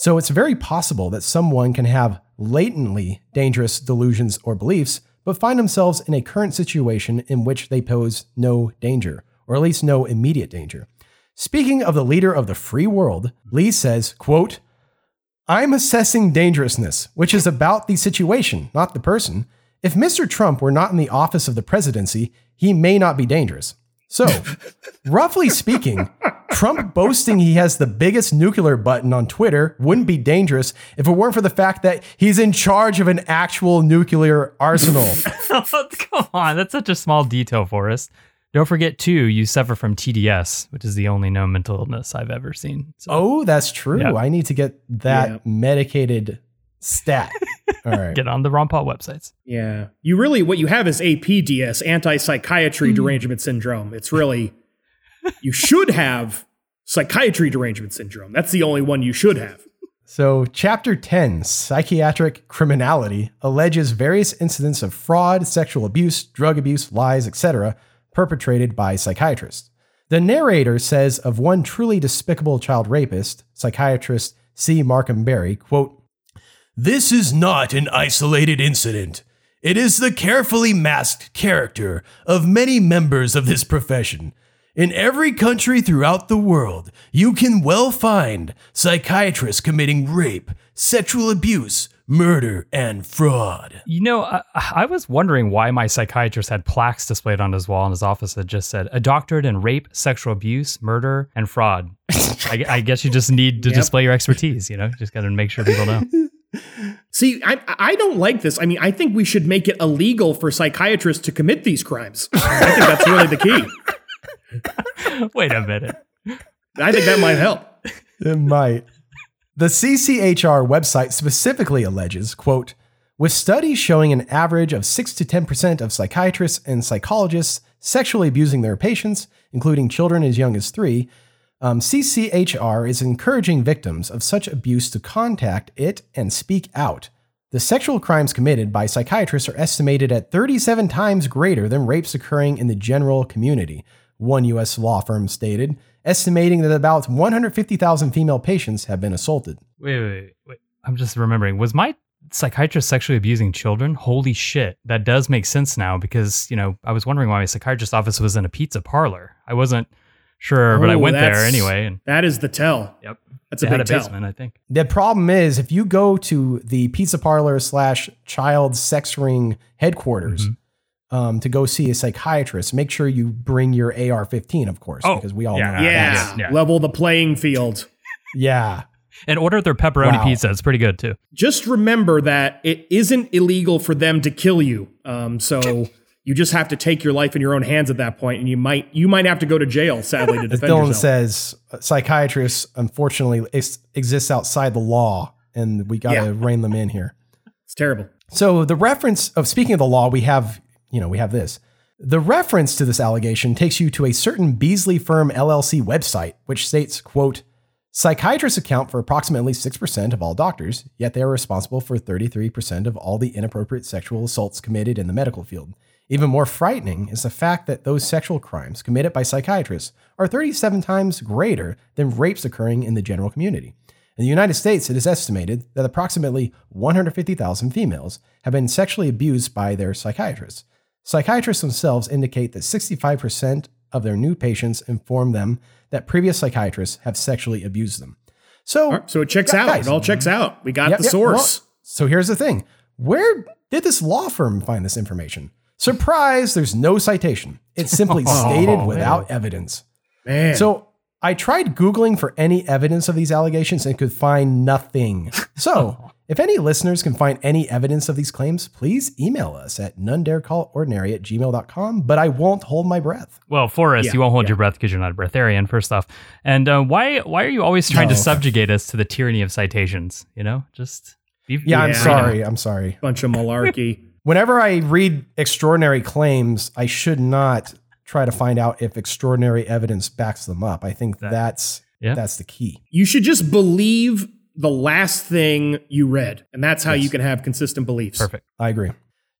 So, it's very possible that someone can have latently dangerous delusions or beliefs, but find themselves in a current situation in which they pose no danger, or at least no immediate danger. Speaking of the leader of the free world, Lee says, quote, I'm assessing dangerousness, which is about the situation, not the person. If Mr. Trump were not in the office of the presidency, he may not be dangerous. So, roughly speaking, Trump boasting he has the biggest nuclear button on Twitter wouldn't be dangerous if it weren't for the fact that he's in charge of an actual nuclear arsenal. Come on, that's such a small detail for us. Don't forget, too, you suffer from TDS, which is the only known mental illness I've ever seen. So, oh, that's true. Yeah. I need to get that Yeah. medicated stat. All right. get on the Ron Paul websites. Yeah. You really, what you have is APDS, anti psychiatry mm-hmm. derangement syndrome. It's really, you should have psychiatry derangement syndrome. That's the only one you should have. So, Chapter 10, Psychiatric Criminality, alleges various incidents of fraud, sexual abuse, drug abuse, lies, etc., perpetrated by psychiatrists. The narrator says of one truly despicable child rapist, psychiatrist C. Markham Berry, quote, This is not an isolated incident. It is the carefully masked character of many members of this profession. In every country throughout the world, you can well find psychiatrists committing rape, sexual abuse, murder, and fraud. You know, I, I was wondering why my psychiatrist had plaques displayed on his wall in his office that just said a doctorate in rape, sexual abuse, murder, and fraud. I, I guess you just need to Yep. display your expertise. You know, just got to make sure people know. See, I, I don't like this. I mean, I think we should make it illegal for psychiatrists to commit these crimes. I think that's really the key. Wait a minute. I think that might help. It might. The CCHR website specifically alleges, quote, with studies showing an average of 6 to 10% of psychiatrists and psychologists sexually abusing their patients, including children as young as three, um, CCHR is encouraging victims of such abuse to contact it and speak out. The sexual crimes committed by psychiatrists are estimated at 37 times greater than rapes occurring in the general community, one U.S. law firm stated, estimating that about 150,000 female patients have been assaulted. Wait, wait, wait. I'm just remembering. Was my psychiatrist sexually abusing children? Holy shit. That does make sense now because, you know, I was wondering why my psychiatrist's office was in a pizza parlor. I wasn't sure, but I Oh, went there anyway. And That is the tell. yep, That's they a had big a tell. basement, I think. The problem is, if you go to the pizza parlor slash child sex ring headquarters um, to go see a psychiatrist, make sure you bring your AR 15, of course, Oh, because we all yeah. know. Yeah. that's- Yeah. Level the playing field. Yeah. And order their pepperoni Wow. pizza. It's pretty good too. Just remember that it isn't illegal for them to kill you. Um, so you just have to take your life in your own hands at that point, and you might you might have to go to jail, sadly, to As defend Dylan yourself. says, psychiatrists unfortunately ex- exist outside the law, and we got to Yeah. rein them in here. it's terrible. So the reference of speaking of the law, we have, you know, we have this. The reference to this allegation takes you to a certain Beasley Firm LLC website, which states, quote, Psychiatrists account for approximately 6% of all doctors, yet they are responsible for 33% of all the inappropriate sexual assaults committed in the medical field. Even more frightening is the fact that those sexual crimes committed by psychiatrists are 37 times greater than rapes occurring in the general community. In the United States, it is estimated that approximately 150,000 females have been sexually abused by their psychiatrists. Psychiatrists themselves indicate that 65% of their new patients inform them that previous psychiatrists have sexually abused them. So, so it checks Yeah, out. guys. It all checks out. We got Yep, the yep, source. well, so here's the thing where did this law firm find this information? Surprise, there's no citation. It's simply stated man. without evidence. Man. So I tried Googling for any evidence of these allegations and could find nothing. So if any listeners can find any evidence of these claims, please email us at nonedarecallordinary at gmail.com, but I won't hold my breath. Well, Forrest, Yeah, you won't hold yeah. your breath because you're not a breatharian, first off. And uh, why why are you always trying to subjugate us to the tyranny of citations? You know, just be, Yeah, I'm Yeah. sorry. I'm sorry. bunch of malarkey. Whenever I read extraordinary claims, I should not try to find out if extraordinary evidence backs them up. I think That- that's Yeah. that's the key. you should just believe the last thing you read, and that's how Yes. you can have consistent beliefs. perfect. I agree.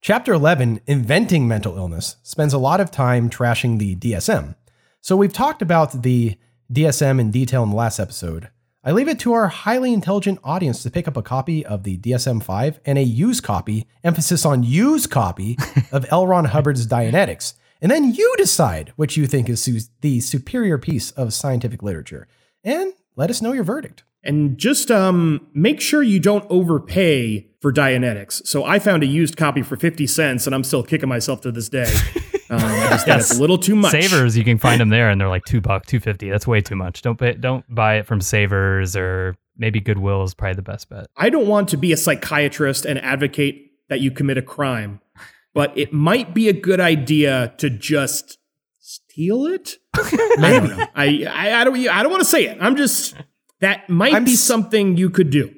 Chapter 11, Inventing Mental Illness, spends a lot of time trashing the DSM. So we've talked about the DSM in detail in the last episode. I leave it to our highly intelligent audience to pick up a copy of the DSM 5 and a used copy, emphasis on used copy, of L. Ron Hubbard's Dianetics. And then you decide which you think is su- the superior piece of scientific literature. And let us know your verdict. And just um, make sure you don't overpay for Dianetics. So I found a used copy for 50 cents, and I'm still kicking myself to this day. Um, I just think it's a little too much. Savers, you can find them there, and they're like two buck, two fifty. That's way too much. Don't pay, don't buy it from Savers or maybe Goodwill is probably the best bet. I don't want to be a psychiatrist and advocate that you commit a crime, but it might be a good idea to just steal it. I don't know. I, I, I don't I don't want to say it. I'm just that might I'm be s- something you could do.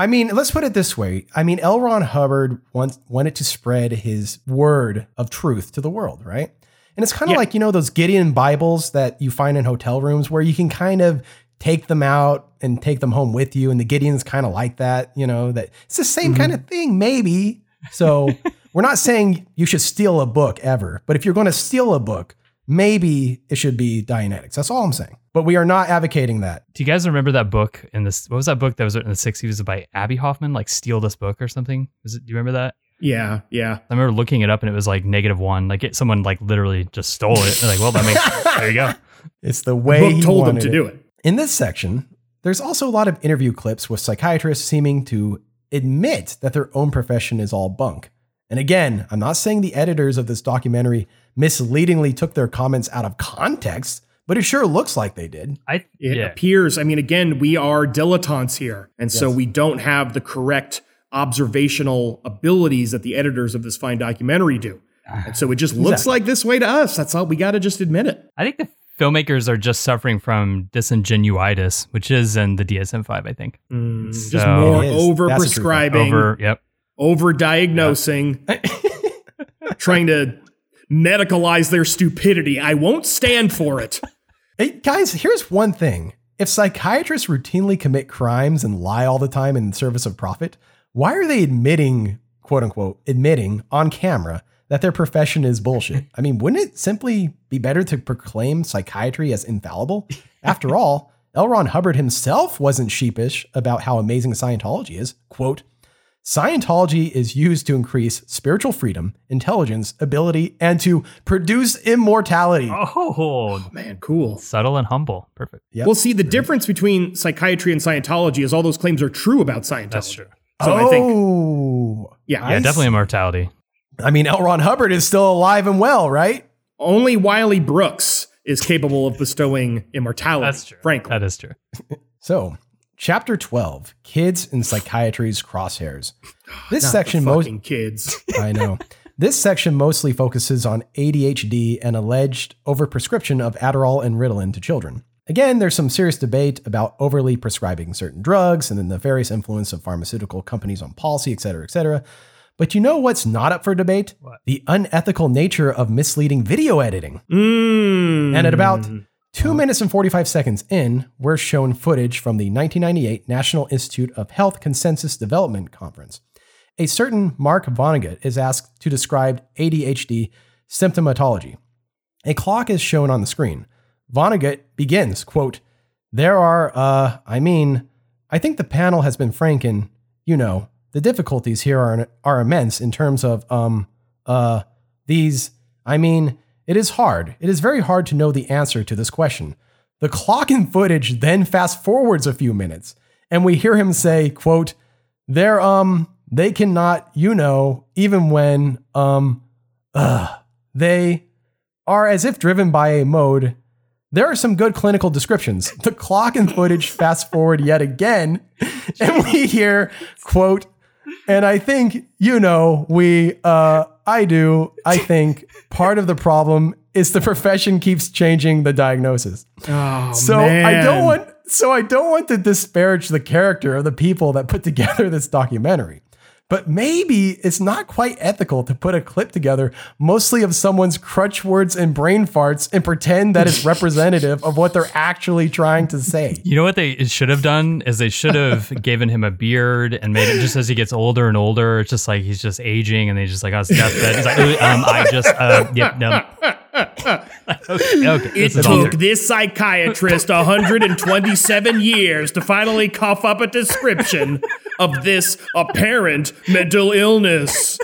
I mean, let's put it this way. I mean, L. Ron Hubbard wanted to spread his word of truth to the world, right? And it's kind of Yeah. like, you know, those Gideon Bibles that you find in hotel rooms where you can kind of take them out and take them home with you. And the Gideon's kind of like that, you know, that it's the same mm-hmm. kind of thing, maybe. So we're not saying you should steal a book ever, but if you're going to steal a book, maybe it should be Dianetics. That's all I'm saying. But we are not advocating that. Do you guys remember that book in this? What was that book that was written in the '60s? By Abbie Hoffman? Like steal this book or something? Was it? Do you remember that? Yeah, yeah. I remember looking it up and it was like negative one. Like it, someone like literally just stole it. They're like, well, that makes there you go. It's the The way book he told them to it. do it. In this section, there's also a lot of interview clips with psychiatrists seeming to admit that their own profession is all bunk. And again, I'm not saying the editors of this documentary misleadingly took their comments out of context, but it sure looks like they did. I It yeah. appears, I mean, again, we are dilettantes here. And so we don't have the correct observational abilities that the editors of this fine documentary do. Ah, and so it just looks Exactly. like this way to us. That's all. We got to just admit it. I think the filmmakers are just suffering from disingenuitis, which is in the DSM-5. I think mm, just So- more It is. That's the truth. over-prescribing, over. Yep. over-diagnosing, trying to medicalize their stupidity. I won't stand for it. Hey, guys, here's one thing. If psychiatrists routinely commit crimes and lie all the time in service of profit, why are they admitting, quote unquote, admitting on camera that their profession is bullshit? I mean, wouldn't it simply be better to proclaim psychiatry as infallible? After all, L. Ron Hubbard himself wasn't sheepish about how amazing Scientology is. Quote, Scientology is used to increase spiritual freedom, intelligence, ability, and to produce immortality. Oh, oh Man, cool. subtle and humble. Perfect. Yep. Well, see, the difference between psychiatry and Scientology is all those claims are true about Scientology. That's true. So I think, Oh, yeah, Yeah, I definitely immortality. I mean, L. Ron Hubbard is still alive and well, right? only Wiley Brooks is capable of bestowing immortality. That's true. Frankly, That is true. So, chapter 12 Kids in Psychiatry's Crosshairs. This Not section most kids. I know. This section mostly focuses on ADHD and alleged overprescription of Adderall and Ritalin to children. Again, there's some serious debate about overly prescribing certain drugs and then the nefarious influence of pharmaceutical companies on policy, et cetera, et cetera. But you know what's not up for debate? What? The unethical nature of misleading video editing. Mm. And at about two minutes and 45 seconds in, we're shown footage from the 1998 National Institute of Health Consensus Development Conference. A certain Mark Vonnegut is asked to describe ADHD symptomatology. A clock is shown on the screen. Vonnegut begins, quote, There are, uh, I mean, I think the panel has been frank in, you know, the difficulties here are, are immense in terms of, um, uh, these, I mean, it is hard. It is very hard to know the answer to this question. The clock and footage then fast forwards a few minutes, and we hear him say, quote, they're, um, they cannot, you know, even when, um, uh, they are as if driven by a mode. There are some good clinical descriptions. The clock and footage fast forward yet again, and we hear, quote, and I think, you know, we, uh, I do, I think part of the problem is the profession keeps changing the diagnosis. Oh, So I don't want so I don't want to disparage the character of the people that put together this documentary. But maybe it's not quite ethical to put a clip together mostly of someone's crutch words and brain farts and pretend that it's representative of what they're actually trying to say. You know what they should have done is they should have given him a beard and made it just as he gets older and older. It's just like he's just aging, and they just like on his deathbed. He's like, um, I just, uh, yep, no. Okay. It took this psychiatrist 127 years to finally cough up a description of this apparent mental illness.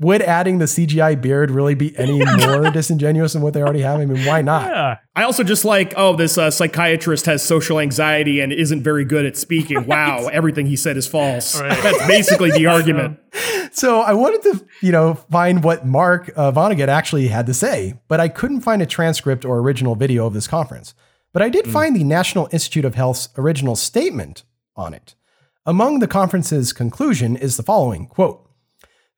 Would adding the CGI beard really be any more disingenuous than what they already have? I mean, why not? Yeah. I also just like, oh, this uh, psychiatrist has social anxiety and isn't very good at speaking. Wow, everything he said is false. Right. That's basically the argument. So I wanted to, you know, find what Mark uh, Vonnegut actually had to say, but I couldn't find a transcript or original video of this conference. But I did find the National Institute of Health's original statement on it. Among the conference's conclusion is the following quote,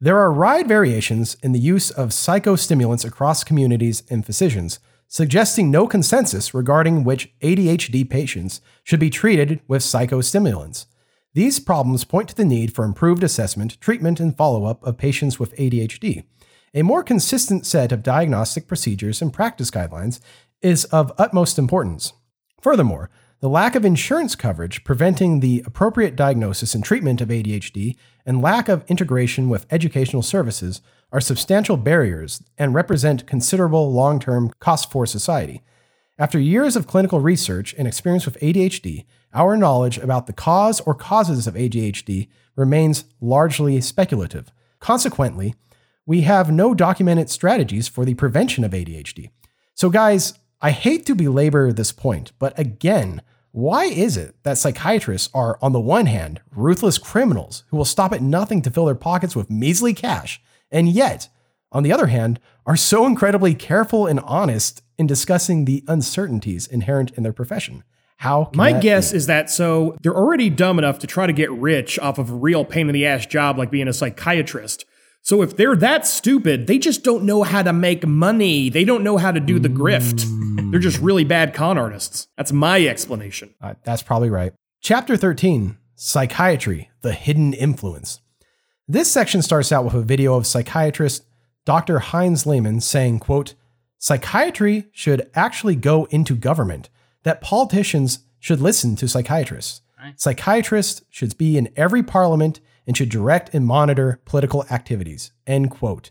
there are wide variations in the use of psychostimulants across communities and physicians, suggesting no consensus regarding which ADHD patients should be treated with psychostimulants. These problems point to the need for improved assessment, treatment, and follow up of patients with ADHD. A more consistent set of diagnostic procedures and practice guidelines is of utmost importance. Furthermore, the lack of insurance coverage preventing the appropriate diagnosis and treatment of ADHD and lack of integration with educational services are substantial barriers and represent considerable long term costs for society. After years of clinical research and experience with ADHD, our knowledge about the cause or causes of ADHD remains largely speculative. Consequently, we have no documented strategies for the prevention of ADHD. So, guys, I hate to belabor this point, but again, why is it that psychiatrists are, on the one hand, ruthless criminals who will stop at nothing to fill their pockets with measly cash, and yet, on the other hand, are so incredibly careful and honest in discussing the uncertainties inherent in their profession? How can My guess be? is that so they're already dumb enough to try to get rich off of a real pain in the ass job like being a psychiatrist. So if they're that stupid, they just don't know how to make money. They don't know how to do the grift. They're just really bad con artists. That's my explanation. Uh, that's probably right. Chapter 13 Psychiatry, the Hidden Influence. This section starts out with a video of psychiatrist Dr. Heinz Lehmann saying, quote, Psychiatry should actually go into government, that politicians should listen to psychiatrists. Psychiatrists should be in every parliament and should direct and monitor political activities. End quote.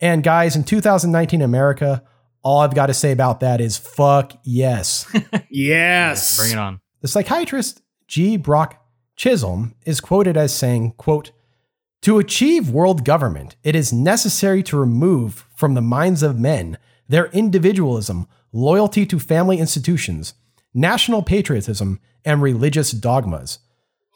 And guys, in 2019 America, all I've got to say about that is fuck yes. Yes. Bring it on. The psychiatrist G. Brock Chisholm is quoted as saying, quote, To achieve world government, it is necessary to remove from the minds of men their individualism, loyalty to family institutions, national patriotism, and religious dogmas.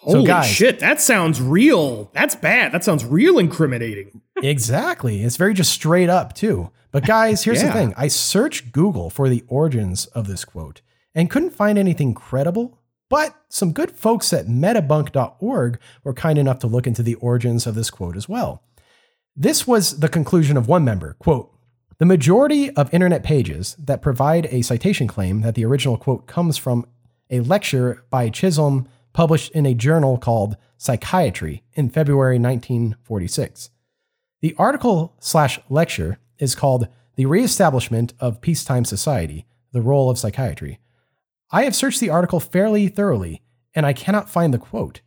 Holy guys- shit, that sounds real. That's bad. That sounds real incriminating. exactly. It's very just straight up, too. But guys, here's the thing I searched Google for the origins of this quote and couldn't find anything credible. But some good folks at metabunk.org were kind enough to look into the origins of this quote as well. This was the conclusion of one member quote, The majority of internet pages that provide a citation claim that the original quote comes from a lecture by Chisholm published in a journal called Psychiatry in February 1946. The article slash lecture is called The Reestablishment of Peacetime Society The Role of Psychiatry. I have searched the article fairly thoroughly, and I cannot find the quote.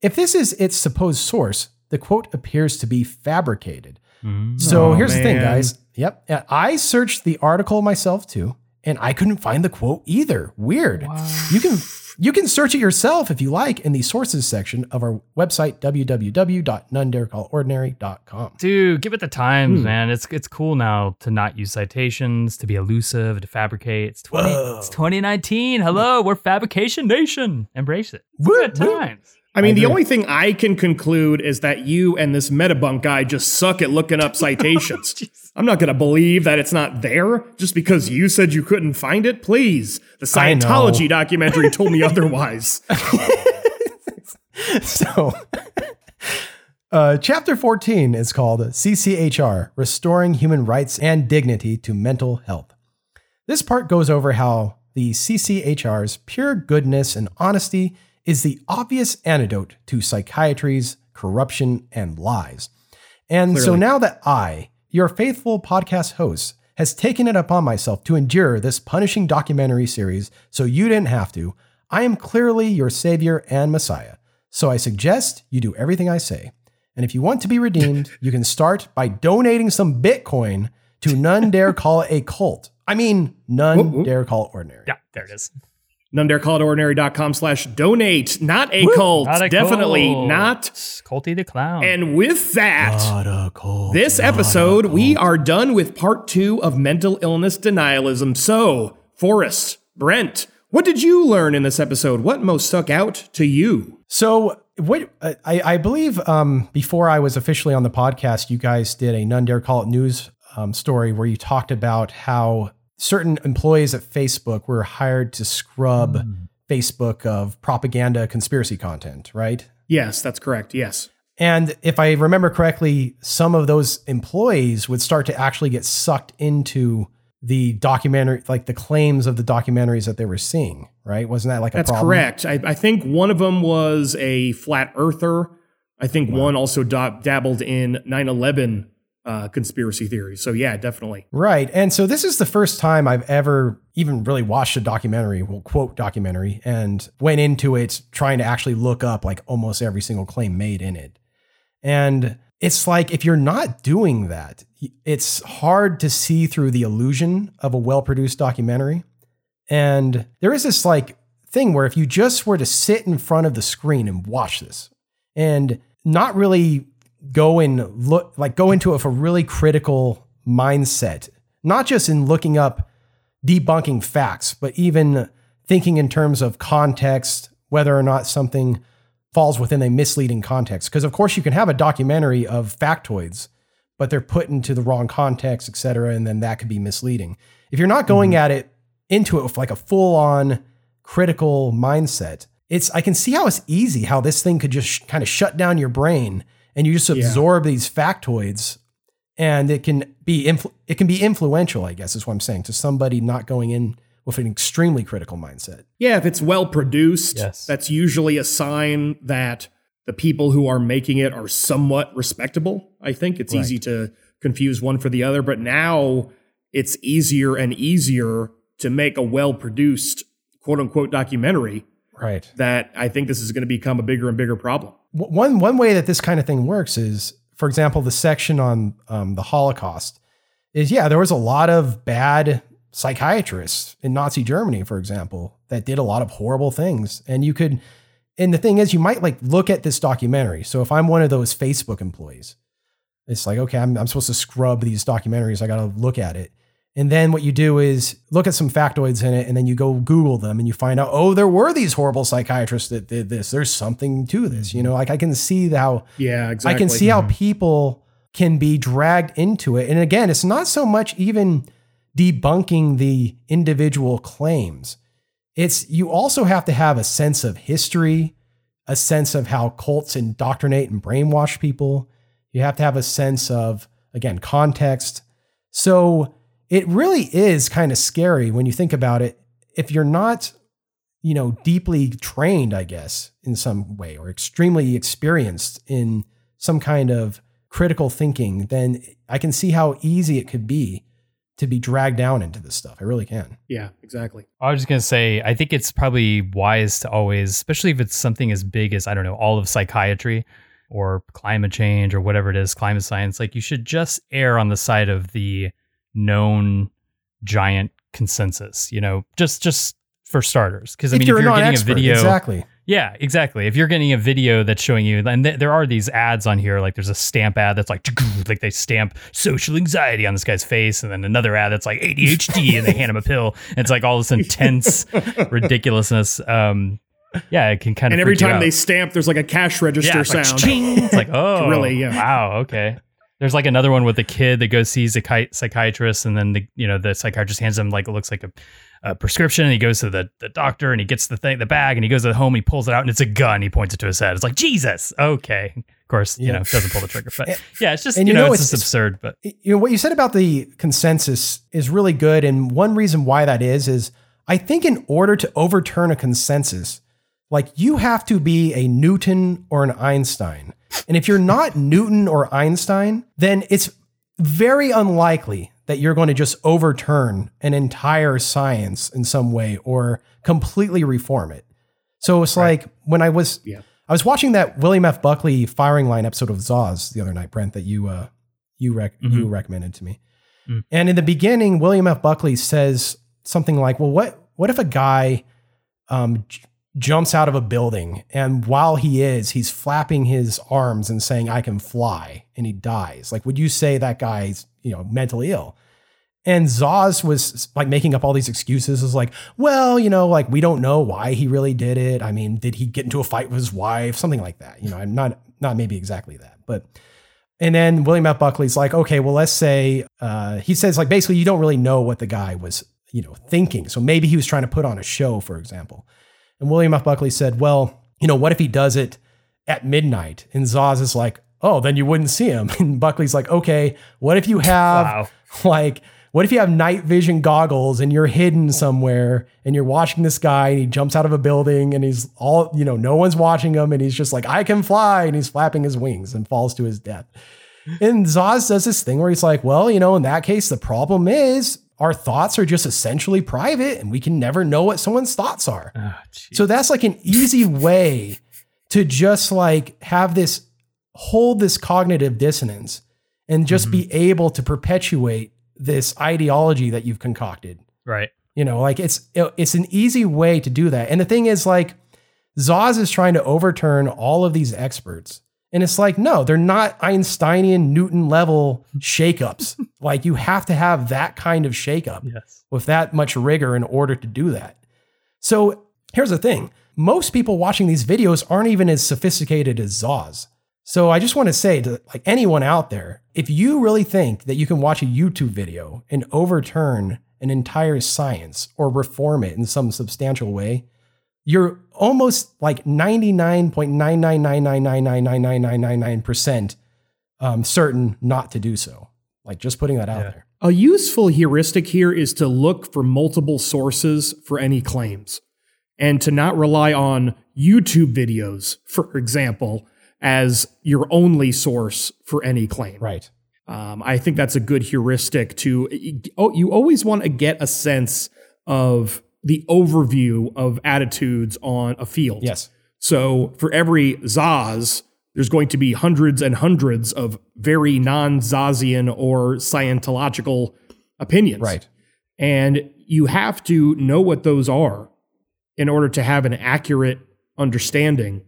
If this is its supposed source, the quote appears to be fabricated. Mm. So Oh, here's the thing, guys. Yep. I searched the article myself too, and I couldn't find the quote either. Weird. You can you can search it yourself if you like in the sources section of our website, www.nonedarecallordinary.com. Dude, give it the times, Hmm. man. It's it's cool now to not use citations, to be elusive, to fabricate. It's 20, it's 2019. Hello, we're Fabrication Nation. Embrace it. It's good times. I mean, the only thing I can conclude is that you and this Metabunk guy just suck at looking up citations. I'm not going to believe that it's not there just because you said you couldn't find it. Please. The Scientology documentary told me otherwise. so uh, chapter 14 is called cchr restoring human rights and dignity to mental health this part goes over how the cchr's pure goodness and honesty is the obvious antidote to psychiatry's corruption and lies and so now that i your faithful podcast host has taken it upon myself to endure this punishing documentary series so you didn't have to I am clearly your savior and messiah. So I suggest you do everything I say. And if you want to be redeemed, you can start by donating some Bitcoin to none dare call it a cult. I mean, none whoop. dare call it ordinary. Yeah, there it is. NoneDareCallItOrdinary.com slash donate. Not a cult. Not a Definitely cult. not. Culty the Clown. And with that, Not a cult, this not a episode, we are done with part two of mental illness denialism. So, Forrest, Brent, what did you learn in this episode? What most stuck out to you? So what I, I believe um, before I was officially on the podcast, you guys did a None Dare Call It News um, story where you talked about how certain employees at Facebook were hired to scrub hmm. Facebook of propaganda conspiracy content, right? Yes, that's correct. Yes. And if I remember correctly, some of those employees would start to actually get sucked into the documentary, like the claims of the documentaries that they were seeing, right? Wasn't that like a That's problem? correct. I, I think one of them was a flat earther. I think one also da- dabbled in 9 11 uh, conspiracy theories. So, yeah, definitely. Right. And so this is the first time I've ever even really watched a documentary, well, quote documentary, and went into it trying to actually look up like almost every single claim made in it. And it's like if you're not doing that, it's hard to see through the illusion of a well produced documentary. And there is this like thing where if you just were to sit in front of the screen and watch this and not really go and look like go into it with a really critical mindset, not just in looking up debunking facts, but even thinking in terms of context, whether or not something falls within a misleading context. Because of course you can have a documentary of factoids, but they're put into the wrong context, et cetera, and then that could be misleading. If you're not going mm-hmm. at it into it with like a full-on critical mindset, it's I can see how it's easy how this thing could just sh- kind of shut down your brain and you just absorb these factoids and it can be influ- it can be influential, I guess is what I'm saying, to somebody not going in with an extremely critical mindset. Yeah, if it's well produced, Yes. that's usually a sign that the people who are making it are somewhat respectable. I think it's Right. easy to confuse one for the other, but now it's easier and easier to make a well produced quote unquote documentary Right. that I think this is going to become a bigger and bigger problem. One one way that this kind of thing works is, for example, the section on um, the Holocaust is yeah, there was a lot of bad psychiatrists in Nazi Germany, for example, that did a lot of horrible things, and you could. And the thing is, you might like look at this documentary. So if I'm one of those Facebook employees, it's like okay, I'm I'm supposed to scrub these documentaries. I got to look at it. And then what you do is look at some factoids in it, and then you go Google them, and you find out, oh, there were these horrible psychiatrists that did this. There's something to this, you know. Like I can see how Yeah, exactly. I can see how mm-hmm. people can be dragged into it. And again, it's not so much even debunking the individual claims. It's you also have to have a sense of history, a sense of how cults indoctrinate and brainwash people. You have to have a sense of again context. So it really is kind of scary when you think about it. If you're not, you know, deeply trained, I guess, in some way, or extremely experienced in some kind of critical thinking, then I can see how easy it could be to be dragged down into this stuff. I really can. Yeah, exactly. I was just gonna say, I think it's probably wise to always, especially if it's something as big as I don't know, all of psychiatry or climate change or whatever it is, climate science. Like you should just err on the side of the known giant consensus. You know, just just for starters, because I if mean, you're if you're getting expert, a video, exactly. yeah, exactly. If you're getting a video that's showing you, and th- there are these ads on here, like there's a stamp ad that's like, like they stamp social anxiety on this guy's face, and then another ad that's like ADHD, and they hand him a pill. And it's like all this intense ridiculousness. Um, yeah, it can kind of. And every time they stamp, there's like a cash register yeah, it's sound. ching. It's like, oh, Really, yeah. wow, okay. There's like another one with a kid that goes sees a chi- psychiatrist, and then the you know the psychiatrist hands him like it looks like a, a prescription, and he goes to the, the doctor, and he gets the thing, the bag, and he goes to the home, he pulls it out, and it's a gun. He points it to his head. It's like Jesus, okay. Of course, you know doesn't pull the trigger, but And- yeah, it's just you, you know, know, it's, it's- just absurd, but you know what you said about the consensus is really good and one reason why that is is i think in order to overturn a consensus like you have to be a newton or an einstein and if you're not newton or einstein then it's very unlikely that you're going to just overturn an entire science in some way or completely reform it so it's like when i was Yeah. i was watching that william f buckley firing line episode of Szasz the other night brent that you uh you rec- you recommended to me. Mm. And in the beginning, William F. Buckley says something like, "Well, what what if a guy um, jumps out of a building, and while he is, he's flapping his arms and saying, "I can fly," and he dies. Like, would you say that guy's you know mentally ill? And Szasz was like making up all these excuses. Is like, well, you know, like we don't know why he really did it. I mean, did he get into a fight with his wife? Something like that. You know, I'm not not maybe exactly that, but. And then William F. Buckley's like, okay, well, let's say uh, he says like basically you don't really know what the guy was, you know, thinking. So maybe he was trying to put on a show, for example. And William F. Buckley said, well, you know, what if he does it at midnight? And Szasz is like, oh, then you wouldn't see him. And Buckley's like, okay, what if you have Wow. like what if you have night vision goggles and you're hidden somewhere and you're watching this guy and he jumps out of a building and he's all, you know, no one's watching him and he's just like, I can fly and he's flapping his wings and falls to his death. And Szasz does this thing where he's like, well, you know, in that case, the problem is our thoughts are just essentially private and we can never know what someone's thoughts are. Oh. So that's like an easy way to just like have this hold this cognitive dissonance and just mm-hmm. be able to perpetuate this ideology that you've concocted. right. You know, like it's it's an easy way to do that. And the thing is like Szasz is trying to overturn all of these experts. And it's like, no, they're not Einsteinian Newton level shakeups. like you have to have that kind of shakeup Yes. with that much rigor in order to do that. So here's the thing most people watching these videos aren't even as sophisticated as Szasz. So I just want to say to like anyone out there, if you really think that you can watch a YouTube video and overturn an entire science or reform it in some substantial way, you're almost like 99.99999999999% um, certain not to do so. Like just putting that out Yeah. there. A useful heuristic here is to look for multiple sources for any claims and to not rely on YouTube videos, for example, as your only source for any claim. Right. Um, I think that's a good heuristic to. Oh, you always want to get a sense of the overview of attitudes on a field. Yes. So for every Szasz, there's going to be hundreds and hundreds of very non-Szaszian or Scientological opinions. Right. And you have to know what those are in order to have an accurate understanding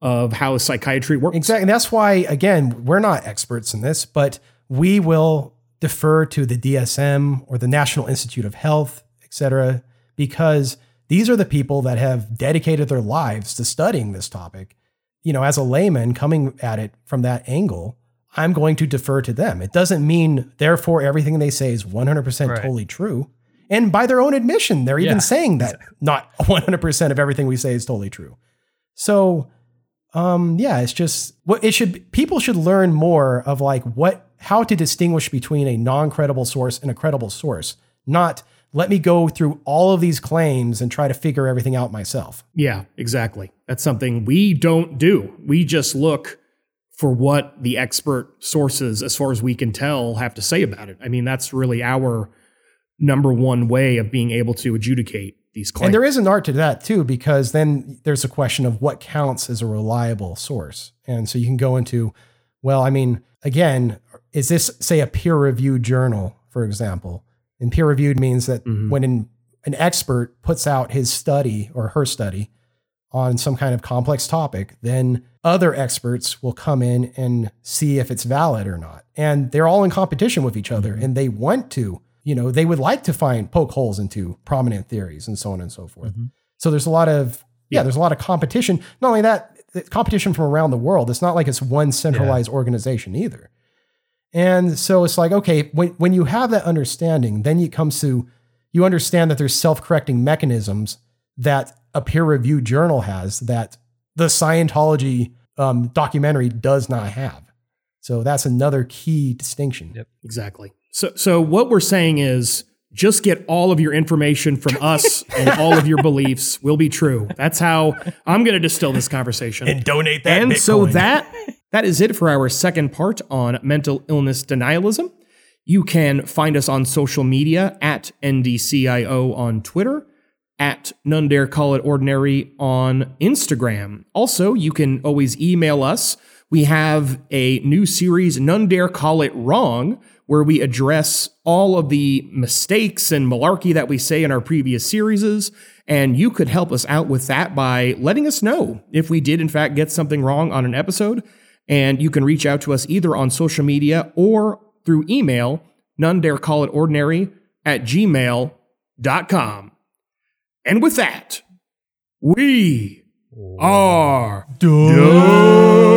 of how psychiatry works. Exactly. And that's why, again, we're not experts in this, but we will defer to the DSM or the National Institute of Health, et cetera, because these are the people that have dedicated their lives to studying this topic. You know, as a layman coming at it from that angle, I'm going to defer to them. It doesn't mean, therefore, everything they say is 100% Right. totally true. And by their own admission, they're even Yeah, saying that not 100% of everything we say is totally true. So, um, yeah, it's just what it should. People should learn more of like what how to distinguish between a non-credible source and a credible source. Not let me go through all of these claims and try to figure everything out myself. Yeah, exactly. That's something we don't do. We just look for what the expert sources, as far as we can tell, have to say about it. I mean, that's really our number one way of being able to adjudicate these claims. And there is an art to that too, because then there's a question of what counts as a reliable source. And so you can go into, well, I mean, again, is this, say, a peer reviewed journal, for example? And peer reviewed means that Mhm. when an, an expert puts out his study or her study on some kind of complex topic, then other experts will come in and see if it's valid or not. And they're all in competition with each other and they want to, you know, they would like to find poke holes into prominent theories and so on and so forth. Mhm. So there's a lot of, yeah, Yeah. there's a lot of competition. Not only that, competition from around the world. It's not like it's one centralized organization either. And so it's like, okay, when, when you have that understanding, then it comes to, you understand that there's self-correcting mechanisms that a peer-reviewed journal has that the Scientology um, documentary does not have. So that's another key distinction. Yep. Exactly. So, so what we're saying is just get all of your information from us and all of your beliefs will be true. That's how I'm going to distill this conversation. And donate that. and so that that is it for our second part on mental illness denialism. You can find us on social media at NDCIO on Twitter, at None Dare Call It Ordinary on Instagram. Also, you can always email us We have a new series, None Dare Call It Wrong, where we address all of the mistakes and malarkey that we say in our previous series. And you could help us out with that by letting us know if we did, in fact, get something wrong on an episode. And you can reach out to us either on social media or through email, none dare call it ordinary at gmail.com. And with that, we are done.